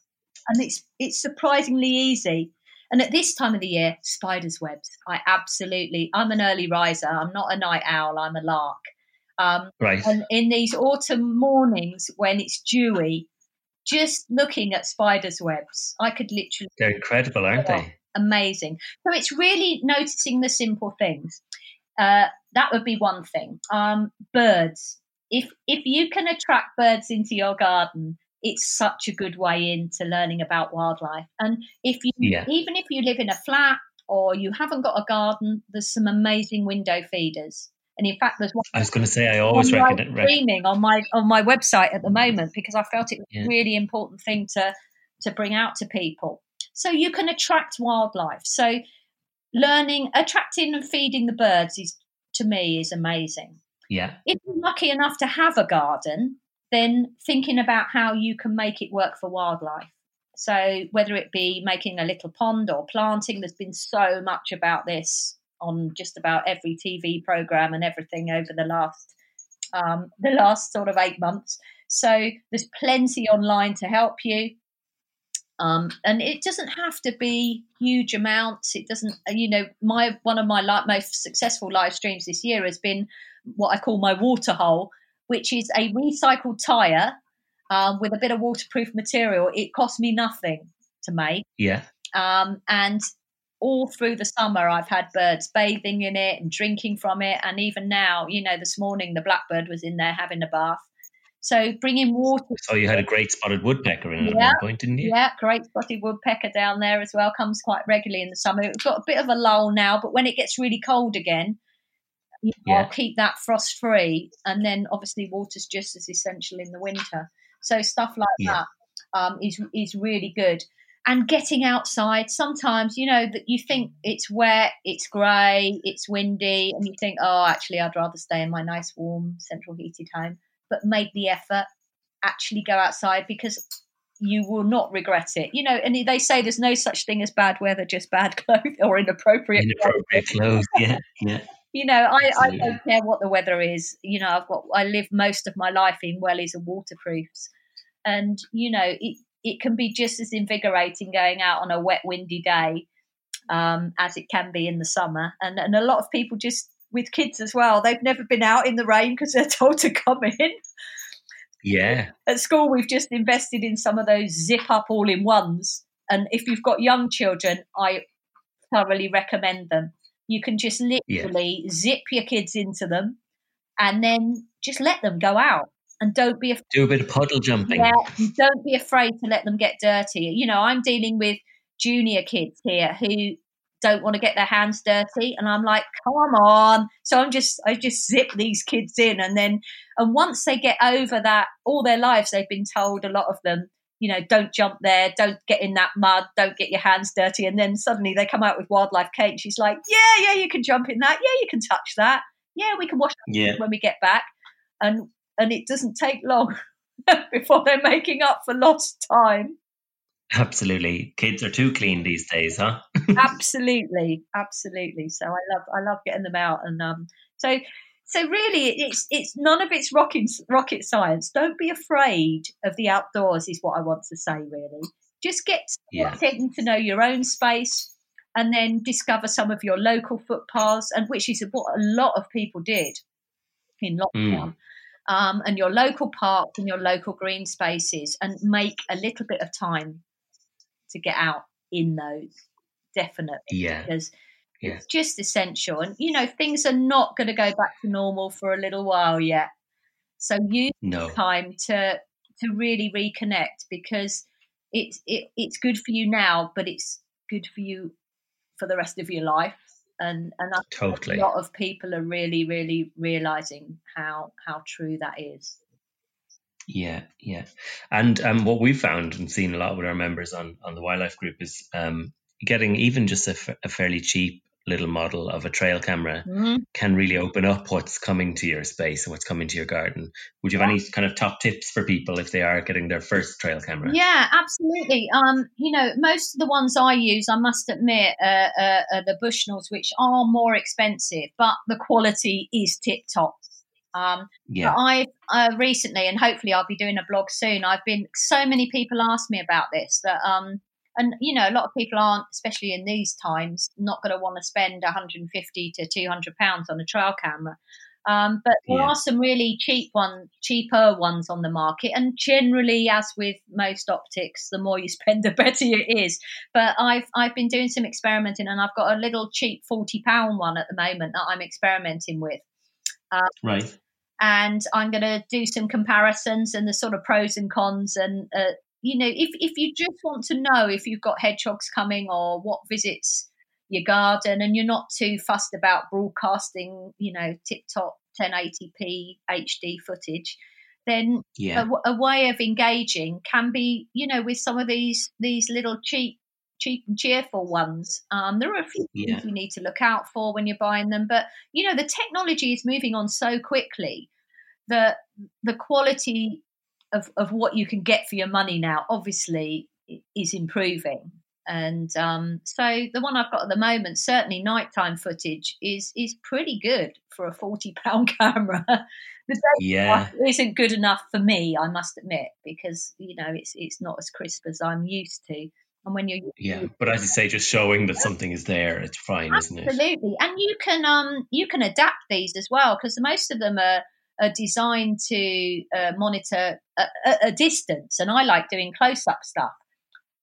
and it's it's surprisingly easy. And at this time of the year, spiders' webs. I absolutely. I'm an early riser. I'm not a night owl. I'm a lark. Um, right. And in these autumn mornings when it's dewy, just looking at spiders' webs, I could literally. They're incredible, aren't they? Amazing. So it's really noticing the simple things. Uh, that would be one thing. Um, birds. If if you can attract birds into your garden, it's such a good way into learning about wildlife. And if you yeah. even if you live in a flat or you haven't got a garden, there's some amazing window feeders. And in fact, there's one. I was going to say I always recommend streaming on my on my website at the mm-hmm. moment because I felt it was yeah. a really important thing to to bring out to people. So you can attract wildlife. So learning, attracting, and feeding the birds is to me is amazing. Yeah. If you're lucky enough to have a garden, then thinking about how you can make it work for wildlife. So whether it be making a little pond or planting, there's been so much about this on just about every TV program and everything over the last um, *laughs* the last sort of eight months. So there's plenty online to help you. Um, and it doesn't have to be huge amounts. It doesn't, you know, my one of my most successful live streams this year has been what I call my water hole, which is a recycled tire um, with a bit of waterproof material. It cost me nothing to make. Yeah. Um, and all through the summer, I've had birds bathing in it and drinking from it. And even now, you know, this morning the blackbird was in there having a bath. So bringing water. So you had a great spotted woodpecker in yeah, at one point, didn't you? Yeah, great spotted woodpecker down there as well. Comes quite regularly in the summer. It's got a bit of a lull now, but when it gets really cold again, yeah. I'll keep that frost free. And then obviously water's just as essential in the winter. So stuff like yeah. that um, is is really good. And getting outside, sometimes you know that you think it's wet, it's grey, it's windy, and you think, oh, actually, I'd rather stay in my nice, warm, central heated home. But make the effort, actually go outside because you will not regret it. You know, and they say there's no such thing as bad weather, just bad *laughs* clothes or inappropriate. Inappropriate clothes, yeah, yeah. You know, I, I don't care what the weather is. You know, I've got I live most of my life in wellies and waterproofs, and you know it it can be just as invigorating going out on a wet, windy day um, as it can be in the summer. And and a lot of people just with kids as well, they've never been out in the rain because they're *laughs* told to come in. Yeah. At school, we've just invested in some of those zip up all in ones. And if you've got young children, I thoroughly recommend them. You can just literally yeah. zip your kids into them and then just let them go out and don't be afraid. Do a bit of puddle jumping. Yeah, don't be afraid to let them get dirty. You know, I'm dealing with junior kids here who don't want to get their hands dirty and i'm like come on so i'm just i just zip these kids in and then and once they get over that all their lives they've been told a lot of them you know don't jump there don't get in that mud don't get your hands dirty and then suddenly they come out with wildlife kate she's like yeah yeah you can jump in that yeah you can touch that yeah we can wash yeah. when we get back and and it doesn't take long *laughs* before they're making up for lost time. Absolutely, kids are too clean these days, huh? *laughs* absolutely, absolutely. So I love, I love getting them out, and um, so, so really, it's it's none of it's rocket rocket science. Don't be afraid of the outdoors, is what I want to say. Really, just get yeah. getting to know your own space, and then discover some of your local footpaths, and which is what a lot of people did in lockdown. Mm um, and your local parks and your local green spaces and make a little bit of time to get out in those definitely yeah because it's just essential and you know things are not going to go back to normal for a little while yet. So use no. time to to really reconnect because it's it, it's good for you now but it's good for you for the rest of your life. And and I totally. a lot of people are really really realizing how how true that is. Yeah yeah. And um, what we've found and seen a lot with our members on on the wildlife group is um, getting even just a, f- a fairly cheap little model of a trail camera mm-hmm. can really open up what's coming to your space and what's coming to your garden. Would you have any kind of top tips for people if they are getting their first trail camera? Yeah, absolutely. Um, you know, most of the ones I use, I must admit, uh, uh, are the Bushnells, which are more expensive, but the quality is tip top. Um, yeah. I've uh, recently, and hopefully I'll be doing a blog soon. I've been so many people ask me about this that um, and you know a lot of people aren't especially in these times not going to want to spend 150 to 200 pounds on a trail camera. Um, but there yeah. are some really cheap one cheaper ones on the market and generally as with most optics the more you *laughs* spend the better it is. But i've i've been doing some experimenting and i've got a little cheap 40 pound one at the moment that i'm experimenting with. Um, right. and I'm going to do some comparisons and the sort of pros and cons and uh, you know, if, if you just want to know if you've got hedgehogs coming or what visits your garden and you're not too fussed about broadcasting, you know, tip top 1080p HD footage, then yeah. a, a, way of engaging can be, you know, with some of these these little cheap cheap and cheerful ones. Um, there are a few yeah. things you need to look out for when you're buying them, but you know, the technology is moving on so quickly that the quality of, of what you can get for your money now obviously is improving. And um, so the one I've got at the moment, certainly nighttime footage, is is pretty good for a forty pound *laughs* camera. the yeah. isn't good enough for me, I must admit, because you know it's it's not as crisp as I'm used to. And when you're yeah, but as you say, just showing that something is there, it's fine, absolutely. isn't it? Absolutely, and you can um you can adapt these as well because most of them are are designed to uh, monitor a, a, distance, and I like doing close up stuff.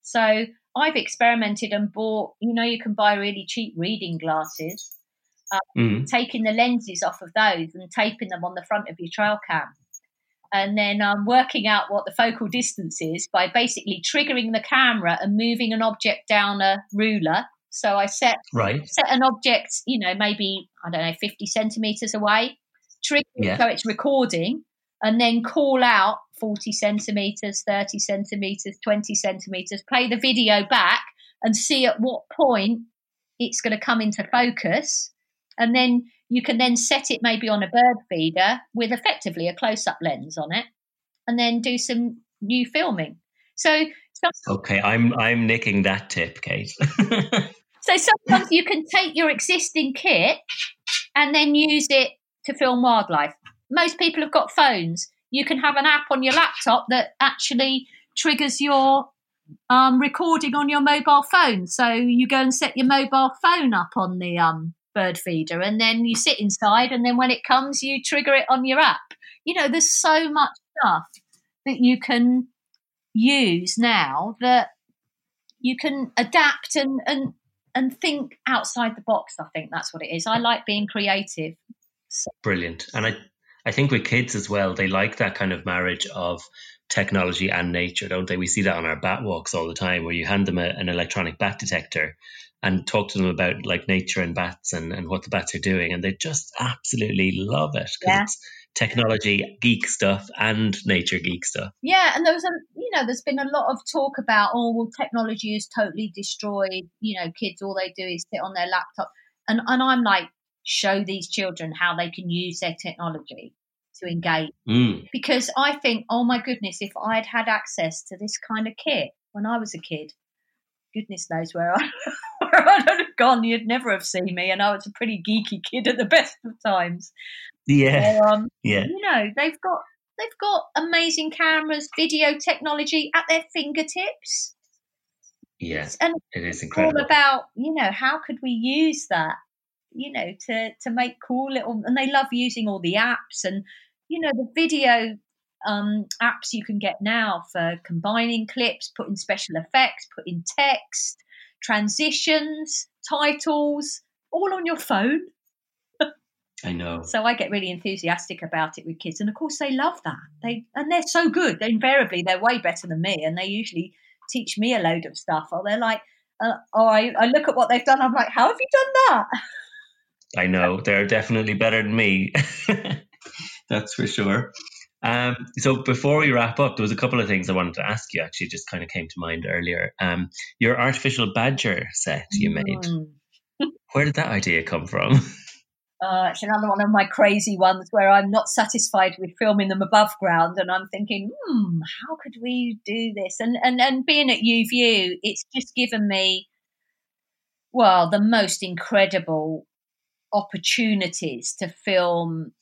So I've experimented and bought, you know, you can buy really cheap reading glasses, uh, mm. taking the lenses off of those and taping them on the front of your trail cam. And then um, working out what the focal distance is by basically triggering the camera and moving an object down a ruler. So I set right. set an object, you know, maybe I don't know, fifty centimeters away, trigger yeah. so it's recording, and then call out 40 centimeters, 30 centimeters, 20 centimeters, play the video back and see at what point it's going to come into focus. And then you can then set it maybe on a bird feeder with effectively a close up lens on it and then do some new filming. So, okay, I'm I'm nicking that tip, Kate. *laughs* so sometimes you can take your existing kit and then use it to film wildlife. Most people have got phones you can have an app on your laptop that actually triggers your um, recording on your mobile phone. So you go and set your mobile phone up on the um, bird feeder, and then you sit inside, and then when it comes, you trigger it on your app. You know, there's so much stuff that you can use now that you can adapt and and and think outside the box. I think that's what it is. I like being creative. Brilliant, and I I think with kids as well, they like that kind of marriage of technology and nature, don't they? We see that on our bat walks all the time, where you hand them a, an electronic bat detector and talk to them about like nature and bats and, and what the bats are doing, and they just absolutely love it because yeah. it's technology geek stuff and nature geek stuff. Yeah, and there was a you know there's been a lot of talk about oh well technology is totally destroyed. You know, kids all they do is sit on their laptop, and and I'm like show these children how they can use their technology to engage. Mm. Because I think, oh my goodness, if I had had access to this kind of kit when I was a kid, goodness knows where I *laughs* where I'd have gone. You'd never have seen me, and I was a pretty geeky kid at the *laughs* best of times. Yeah, so, um, yeah. You know, they've got they've got amazing cameras, video technology at their fingertips. Yes, and it is incredible. All about you know how could we use that you know, to to make cool little and they love using all the apps and you know the video um, apps you can get now for combining clips, putting special effects, putting text, transitions, titles, all on your phone. I know. So I get really enthusiastic about it with kids, and of course they love that. They and they're so good. They invariably they're way better than me, and they usually teach me a load of stuff. Or they're like, uh, oh, I, I look at what they've done. I'm like, how have you done that? *laughs* I know they're definitely better than me. *laughs* That's for sure. Um, so before we wrap up, there was a couple of things I wanted to ask you. Actually, just kind of came to mind earlier. Um, your artificial badger sett you made. Mm. *laughs* Where did that idea come from? Uh, it's another one of my crazy ones where I'm not satisfied with filming them above ground, and I'm thinking, hmm, how could we do this? And and and being at UView, it's just given me, well, the most incredible opportunities to film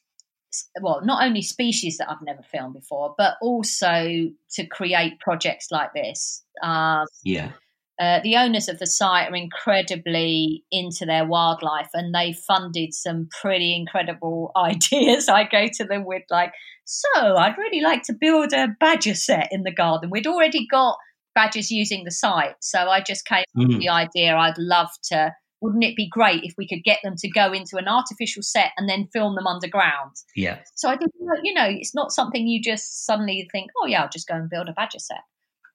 well not only species that i've never filmed before but also to create projects like this um, yeah uh, the owners of the site are incredibly into their wildlife and they funded some pretty incredible *laughs* ideas. I go to them with, like, so I'd really like to build a badger sett in the garden. We'd already got badgers using the site. So I just came mm. with the idea I'd love to wouldn't it be great if we could get them to go into an artificial sett and then film them underground? Yeah. So I think, you know, it's not something you just suddenly think, oh, yeah, I'll just go and build a badger sett.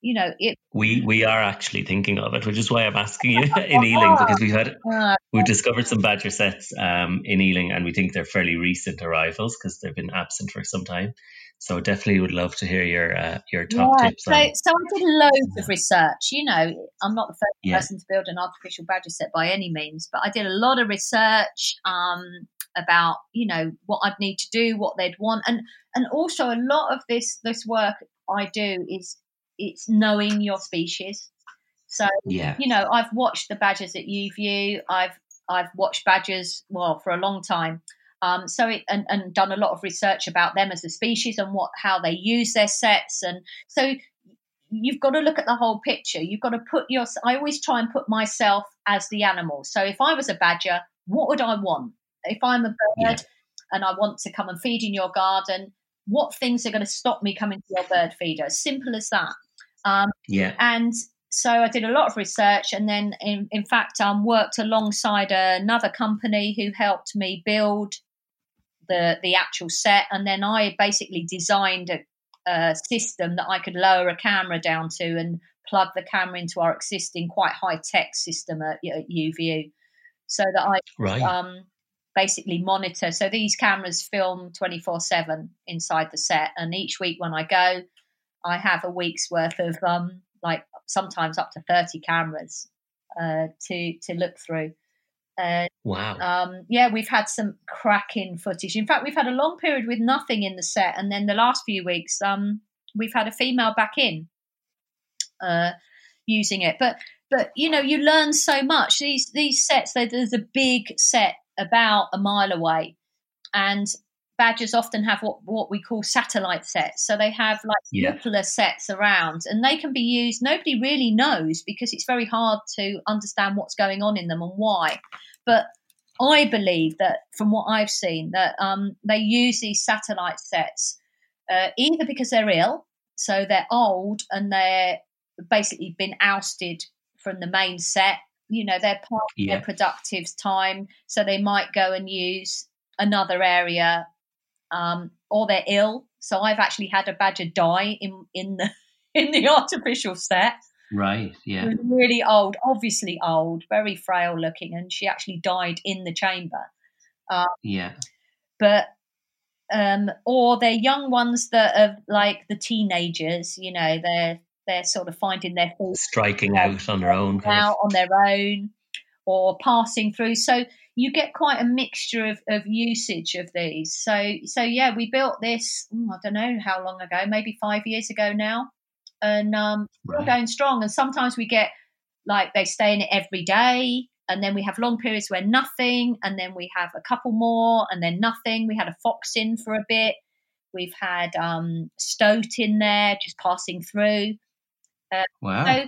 You know, it. We we are actually thinking of it, which is why I'm asking you *laughs* *laughs* in Ealing because we've had uh, *laughs* we've discovered some badger setts um, in Ealing, and we think they're fairly recent arrivals because they've been absent for some time. So definitely would love to hear your uh, your top yeah, tips. So, on. so I did loads of research. You know, I'm not the first yeah. person to build an artificial badger sett by any means, but I did a lot of research um, about you know what I'd need to do, what they'd want, and and also a lot of this this work I do is it's knowing your species. So Yeah. you know, I've watched the badgers at UView. I've I've watched badgers well for a long time. Um, so it, and, and done a lot of research about them as a species and what how they use their setts and so you've got to look at the whole picture you've got to put your i always try and put myself as the animal so if i was a badger what would i want if i'm a bird Yeah. and i want to come and feed in your garden what things are going to stop me coming to your bird feeder simple as that um, Yeah. and so I did a lot of research, and then in, in fact, um, worked alongside another company who helped me build the the actual sett, and then I basically designed a, a system that I could lower a camera down to and plug the camera into our existing quite high tech system at, at UView, so that I Right. um, basically monitor. So these cameras film 24 7 inside the sett. And each week when I go, I have a week's worth of, um, like, sometimes up to 30 cameras uh, to, to look through. Uh, wow. um, yeah, we've had some cracking footage. In fact, we've had a long period with nothing in the sett. And then the last few weeks, um, we've had a female back in uh, using it. But but you know you learn so much these these setts there's a big sett about a mile away and badgers often have what what we call satellite setts so they have like Yeah. setts around and they can be used nobody really knows because it's very hard to understand what's going on in them and why but i believe that from what i've seen that um, they use these satellite setts uh, either because they're ill so they're old and they're basically been ousted from the main sett. You know, they're part Yeah. their productive time, so they might go and use another area, um, or they're ill. So I've actually had a badger die in in the *laughs* in the artificial sett. Right. Yeah. Really old, obviously old, very frail looking, and she actually died in the chamber. Yeah. But um, or they're young ones that are like the teenagers. You know, they're they're sort of finding their feet Striking out on their own. of- out on their own or passing through. So you get quite a mixture of, of usage of these. So so yeah, we built this. oh, I don't know how long ago, maybe five years ago now, and um, we're going strong. And sometimes we get like they stay in it every day. And then we have long periods where nothing, and then we have a couple more, and then nothing. We had a fox in for a bit. We've had um, stoat in there, just passing through. Wow. So,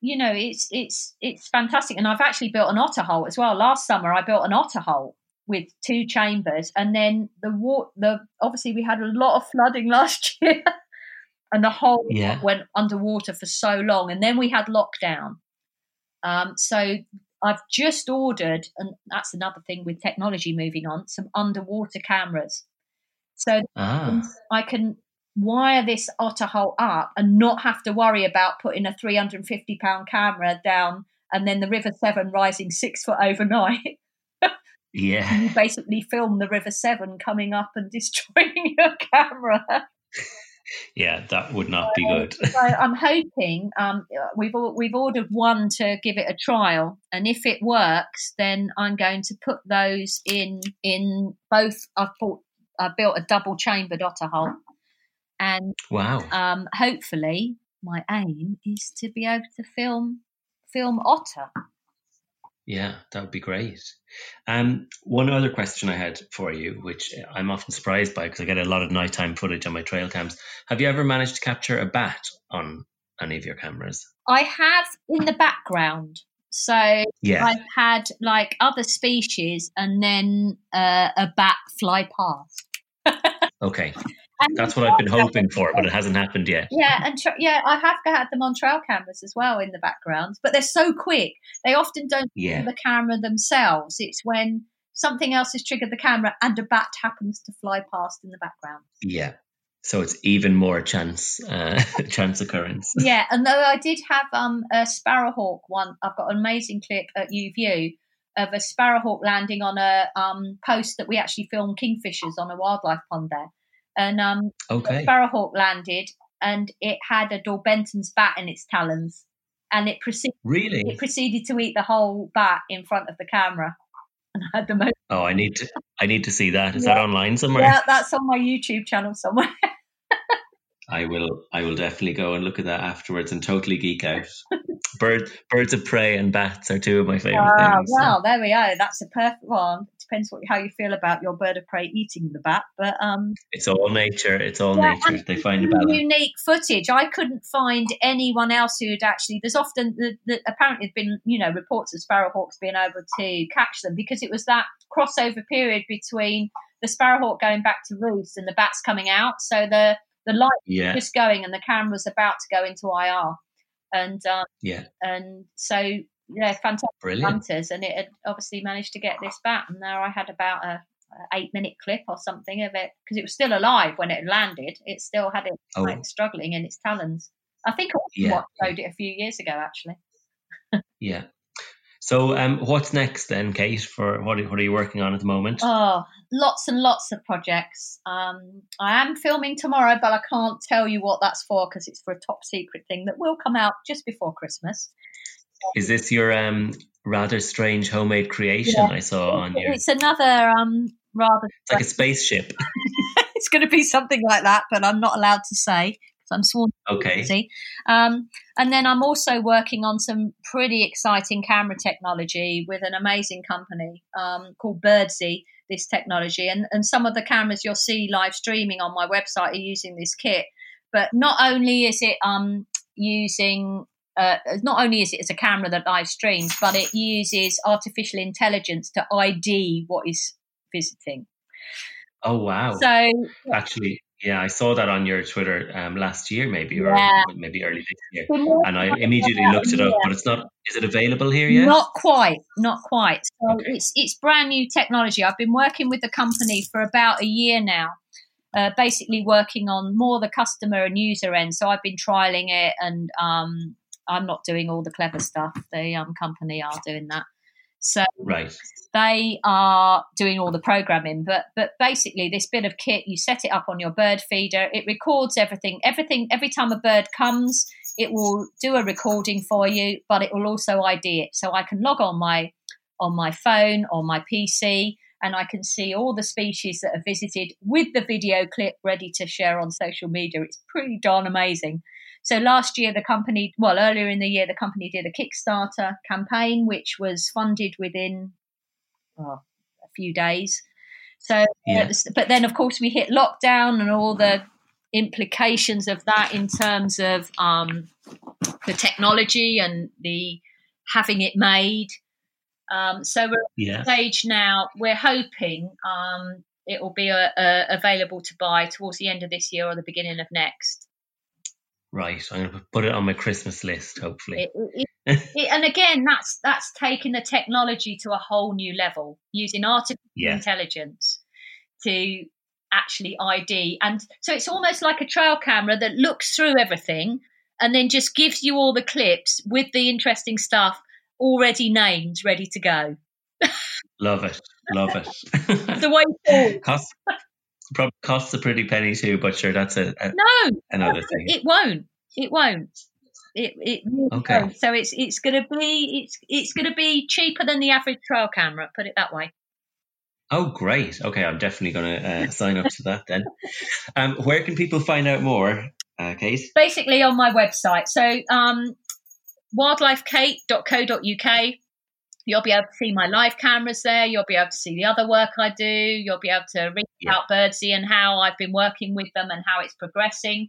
you know, it's it's it's fantastic. And I've actually built an otter hole as well. Last summer, I built an otter hole with two chambers, and then the water. The obviously we had a lot of flooding *laughs* last year, and the whole Yeah. went underwater for so long, and then we had lockdown. Um, so I've just ordered, and that's another thing with technology moving on, some underwater cameras. So ah. I can wire this otter hole up and not have to worry about putting a 350 pound camera down and then the River Severn rising six foot overnight. *laughs* Yeah. you basically film the River Severn coming up and *laughs* destroying your camera. Yeah. That would not be good. so I'm hoping um, we've we've ordered one to give it a trial, and if it works, then I'm going to put those in in both. I've bought, I built a double chambered otter hole, and Wow. um, hopefully my aim is to be able to film film otter. Yeah, that would be great. Um, one other question I had for you, which I'm often surprised by because I get a lot of nighttime footage on my trail cams. Have you ever managed to capture a bat on any of your cameras? I have in the background. So Yeah. I've had like other species and then uh, a bat fly past. *laughs* Okay. And That's what I've been hoping for, but it hasn't happened yet. Yeah, and tra- yeah, I have had them on trail cameras as well in the background, but they're so quick. They often don't Yeah. the camera themselves. It's when something else has triggered the camera and a bat happens to fly past in the background. Yeah. So it's even more chance uh, *laughs* chance occurrence. yeah, and though I did have um a sparrowhawk one, I've got an amazing clip at UView of a sparrowhawk landing on a um post that we actually filmed kingfishers on a wildlife pond there, and um Okay. sparrowhawk landed and it had a Daubenton's bat in its talons, and it proceeded Really? it proceeded to eat the whole bat in front of the camera, *laughs* and I had the most. Oh, I need to I need to see that. Is Yeah. that online somewhere? Yeah, *laughs* that's on my YouTube channel somewhere. *laughs* I will. I will definitely go and look at that afterwards and totally geek out. Bird, birds of prey and bats are two of my favorite Ah, things. well, there we are. That's a perfect one. It depends what, how you feel about your bird of prey eating the bat, but um, It's all nature. It's all Yeah, nature. They find a balance. unique footage. I couldn't find anyone else who'd actually. There's often the, the, apparently there've been you know reports of sparrowhawks being able to catch them because it was that crossover period between the sparrowhawk going back to roost and the bats coming out. So the the light Yeah, was going and the camera's about to go into IR, and um, yeah, and so yeah, fantastic brilliant. hunters, and it had obviously managed to get this bat. And there I had about a, a eight minute clip or something of it because it was still alive when it landed. It still had it Oh. like, struggling in its talons. I think I Yeah. showed it a few years ago actually. Yeah. So, um, what's next then, Kate? For what? What are you working on at the moment? Oh, lots and lots of projects. Um, I am filming tomorrow, but I can't tell you what that's for because it's for a top secret thing that will come out just before Christmas. Is this your um rather strange homemade creation Yeah. I saw on? It's It's another um rather like a spaceship. *laughs* it's going to be something like that, but I'm not allowed to say I'm sworn Okay. Um, and then I'm also working on some pretty exciting camera technology with an amazing company um, called Birdsy. This technology and and some of the cameras you'll see live streaming on my website are using this kit. But not only is it um, using uh, not only is it as a camera that live streams, but it uses artificial intelligence to ID what is visiting. Oh wow! So Actually, yeah, I saw that on your Twitter um last year, maybe Yeah. or maybe early this year, and I immediately looked it up. But it's not. Is it available here yet? Not quite, not quite. So Okay. it's it's brand new technology. I've been working with the company for about a year now, uh, basically working on more the customer and user end. So I've been trialing it, and um, I'm not doing all the clever stuff. The um, company are doing that. So Right. they are doing all the programming but but basically this bit of kit you set it up on your bird feeder. It records everything. Everything every time a bird comes it will do a recording for you but it will also id it. So i can log on my on my phone or my pc and i can see all the species that are visited with the video clip ready to share on social media. It's pretty darn amazing so last year, the company, well, earlier in the year, the company did a Kickstarter campaign, which was funded within oh, a few days. So, Yeah. uh, but then of course we hit lockdown and all the implications of that in terms of um, the technology and the having it made. Um, so we're Yeah. stage now. We're hoping um, it will be uh uh available to buy towards the end of this year or the beginning of next. Right. I'm gonna put it on my Christmas list. Hopefully. It, it, it, and again, that's that's taking the technology to a whole new level, using artificial Yeah. intelligence to actually ID. And so it's almost like a trail camera that looks through everything and then just gives you all the clips with the interesting stuff already named, ready to go. Love it. Love it. *laughs* The way forward. costs probably costs a pretty penny too, but sure, that's a, a No, another thing. it won't. It won't. It, it Okay. won't. So it's it's going to be it's it's going to be cheaper than the average trail camera. Put it that way. Oh, great. Okay, I'm definitely going to uh, sign up to that then. Um, where can people find out more, uh, Kate? basically on my website. So um, wildlifekate.co.uk. You'll be able to see my live cameras there. You'll be able to see the other work I do. You'll be able to read Yeah. about Birdsy and how I've been working with them and how it's progressing.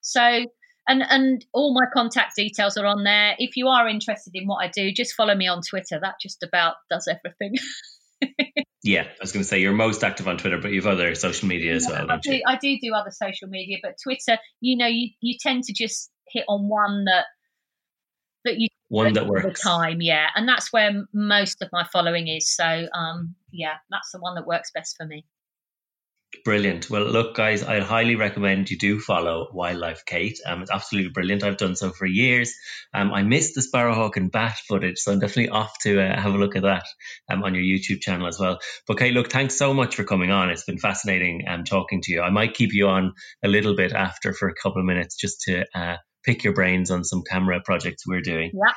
So, and and all my contact details are on there. If you are interested in what I do, just follow me on Twitter. That just about does everything. *laughs* Yeah, I was going to say you're most active on Twitter, but you have other social media as well, I don't do, you? I do do other social media, but Twitter, you know, you, you tend to just hit on one that that you One that all the works. time, yeah, and that's where most of my following is. So, um, yeah, that's the one that works best for me. Brilliant. Well, look, guys, I highly recommend you do follow Wildlife Kate. Um, it's absolutely brilliant. I've done so for years. Um, I missed the sparrowhawk and bat footage, so I'm definitely off to uh, have a look at that um, on your YouTube channel as well. But Kate, look, thanks so much for coming on. It's been fascinating um, talking to you. I might keep you on a little bit after for a couple of minutes just to uh, pick your brains on some camera projects we're doing. Yeah.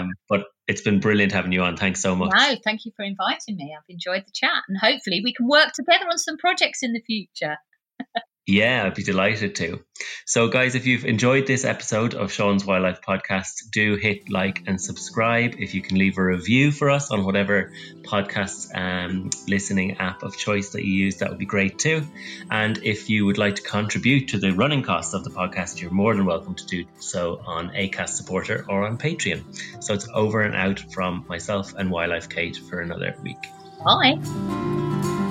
Um, but it's been brilliant having you on. Thanks so much. No, thank you for inviting me. I've enjoyed the chat, and hopefully we can work together on some projects in the future. *laughs* Yeah, I'd be delighted to. So, guys, if you've enjoyed this episode of Sean's Wildlife Podcast, do hit like and subscribe. If you can leave a review for us on whatever podcast um, listening app of choice that you use, that would be great too. And if you would like to contribute to the running costs of the podcast, you're more than welcome to do so on ACAST Supporter or on Patreon. So, it's over and out from myself and Wildlife Kate for another week. Bye.